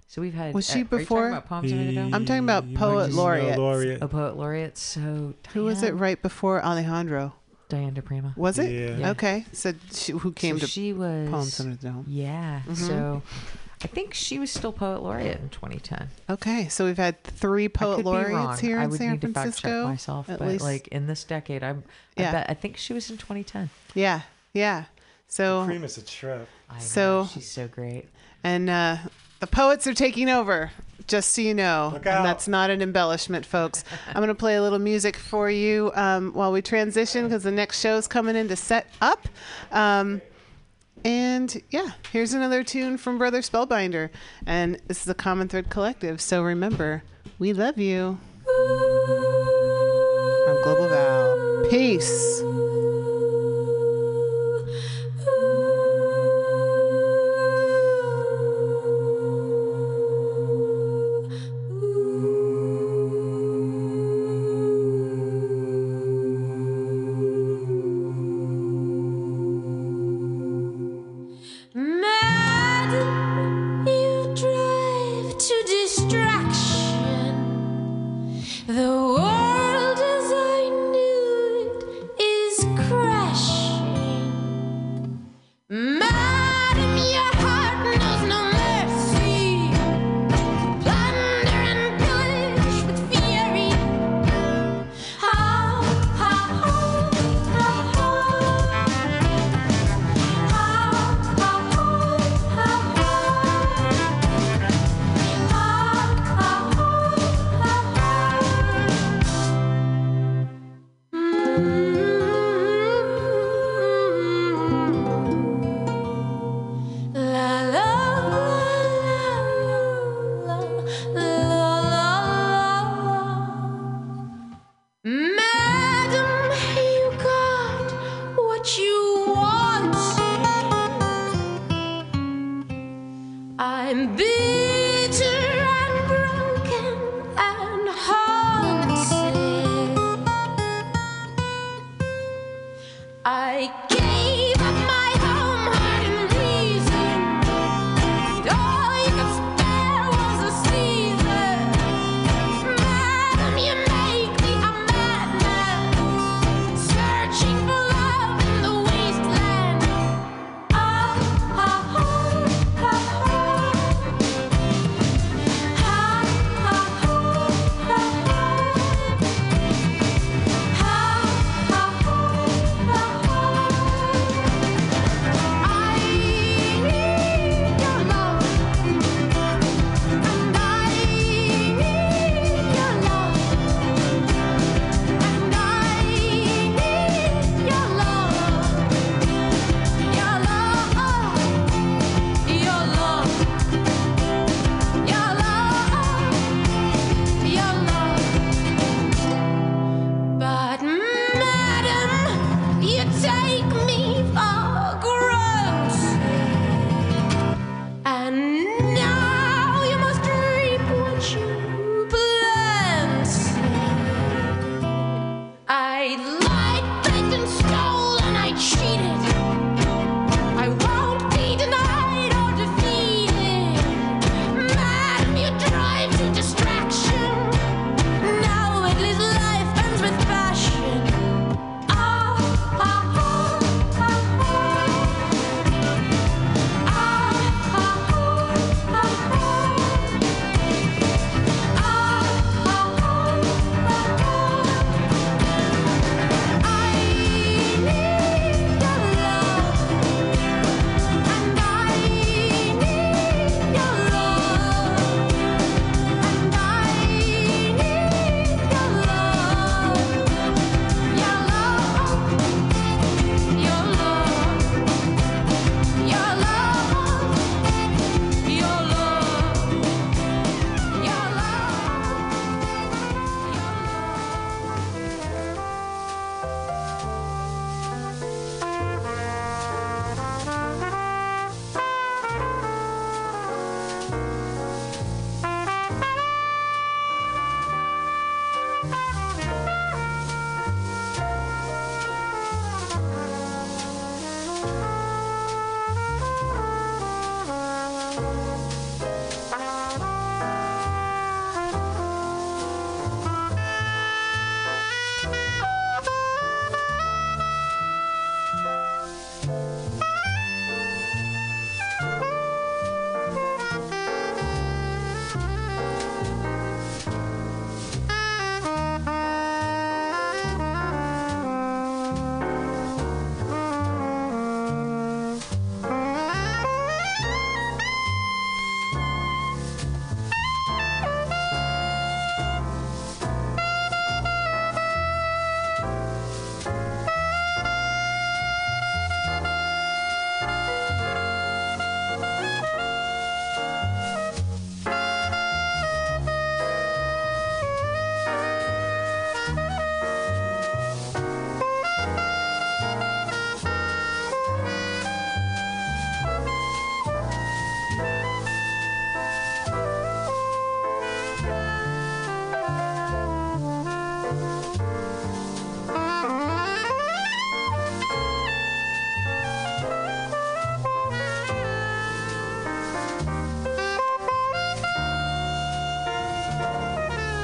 So we've had. Was she uh, are you talking before? about Poems Under? I'm talking about poet might laureates. laureate. Oh, poet laureate. So Who was it right before Alejandro? Diane di Prima. Was it? Yeah. Yeah. Okay. So she, who came so to she was Poems Under the Dome? Yeah. Mhm. So I think she was still poet laureate in 2010. Okay, so we've had three poet laureates wrong. here I in would San need to fact check Francisco. myself, at but least. like in this decade, I'm. Yeah. I bet. I think she was in 2010. yeah, yeah. So Primus a trip. I know, So- she's so great. and uh, the poets are taking over. Just so you know, Look and that's not an embellishment, folks. I'm going to play a little music for you um, while we transition because the next show's coming in to set up. Um, and yeah, here's another tune from Brother Spellbinder, and this is the Common Thread Collective. So remember, we love you. I'm Global Val. Peace.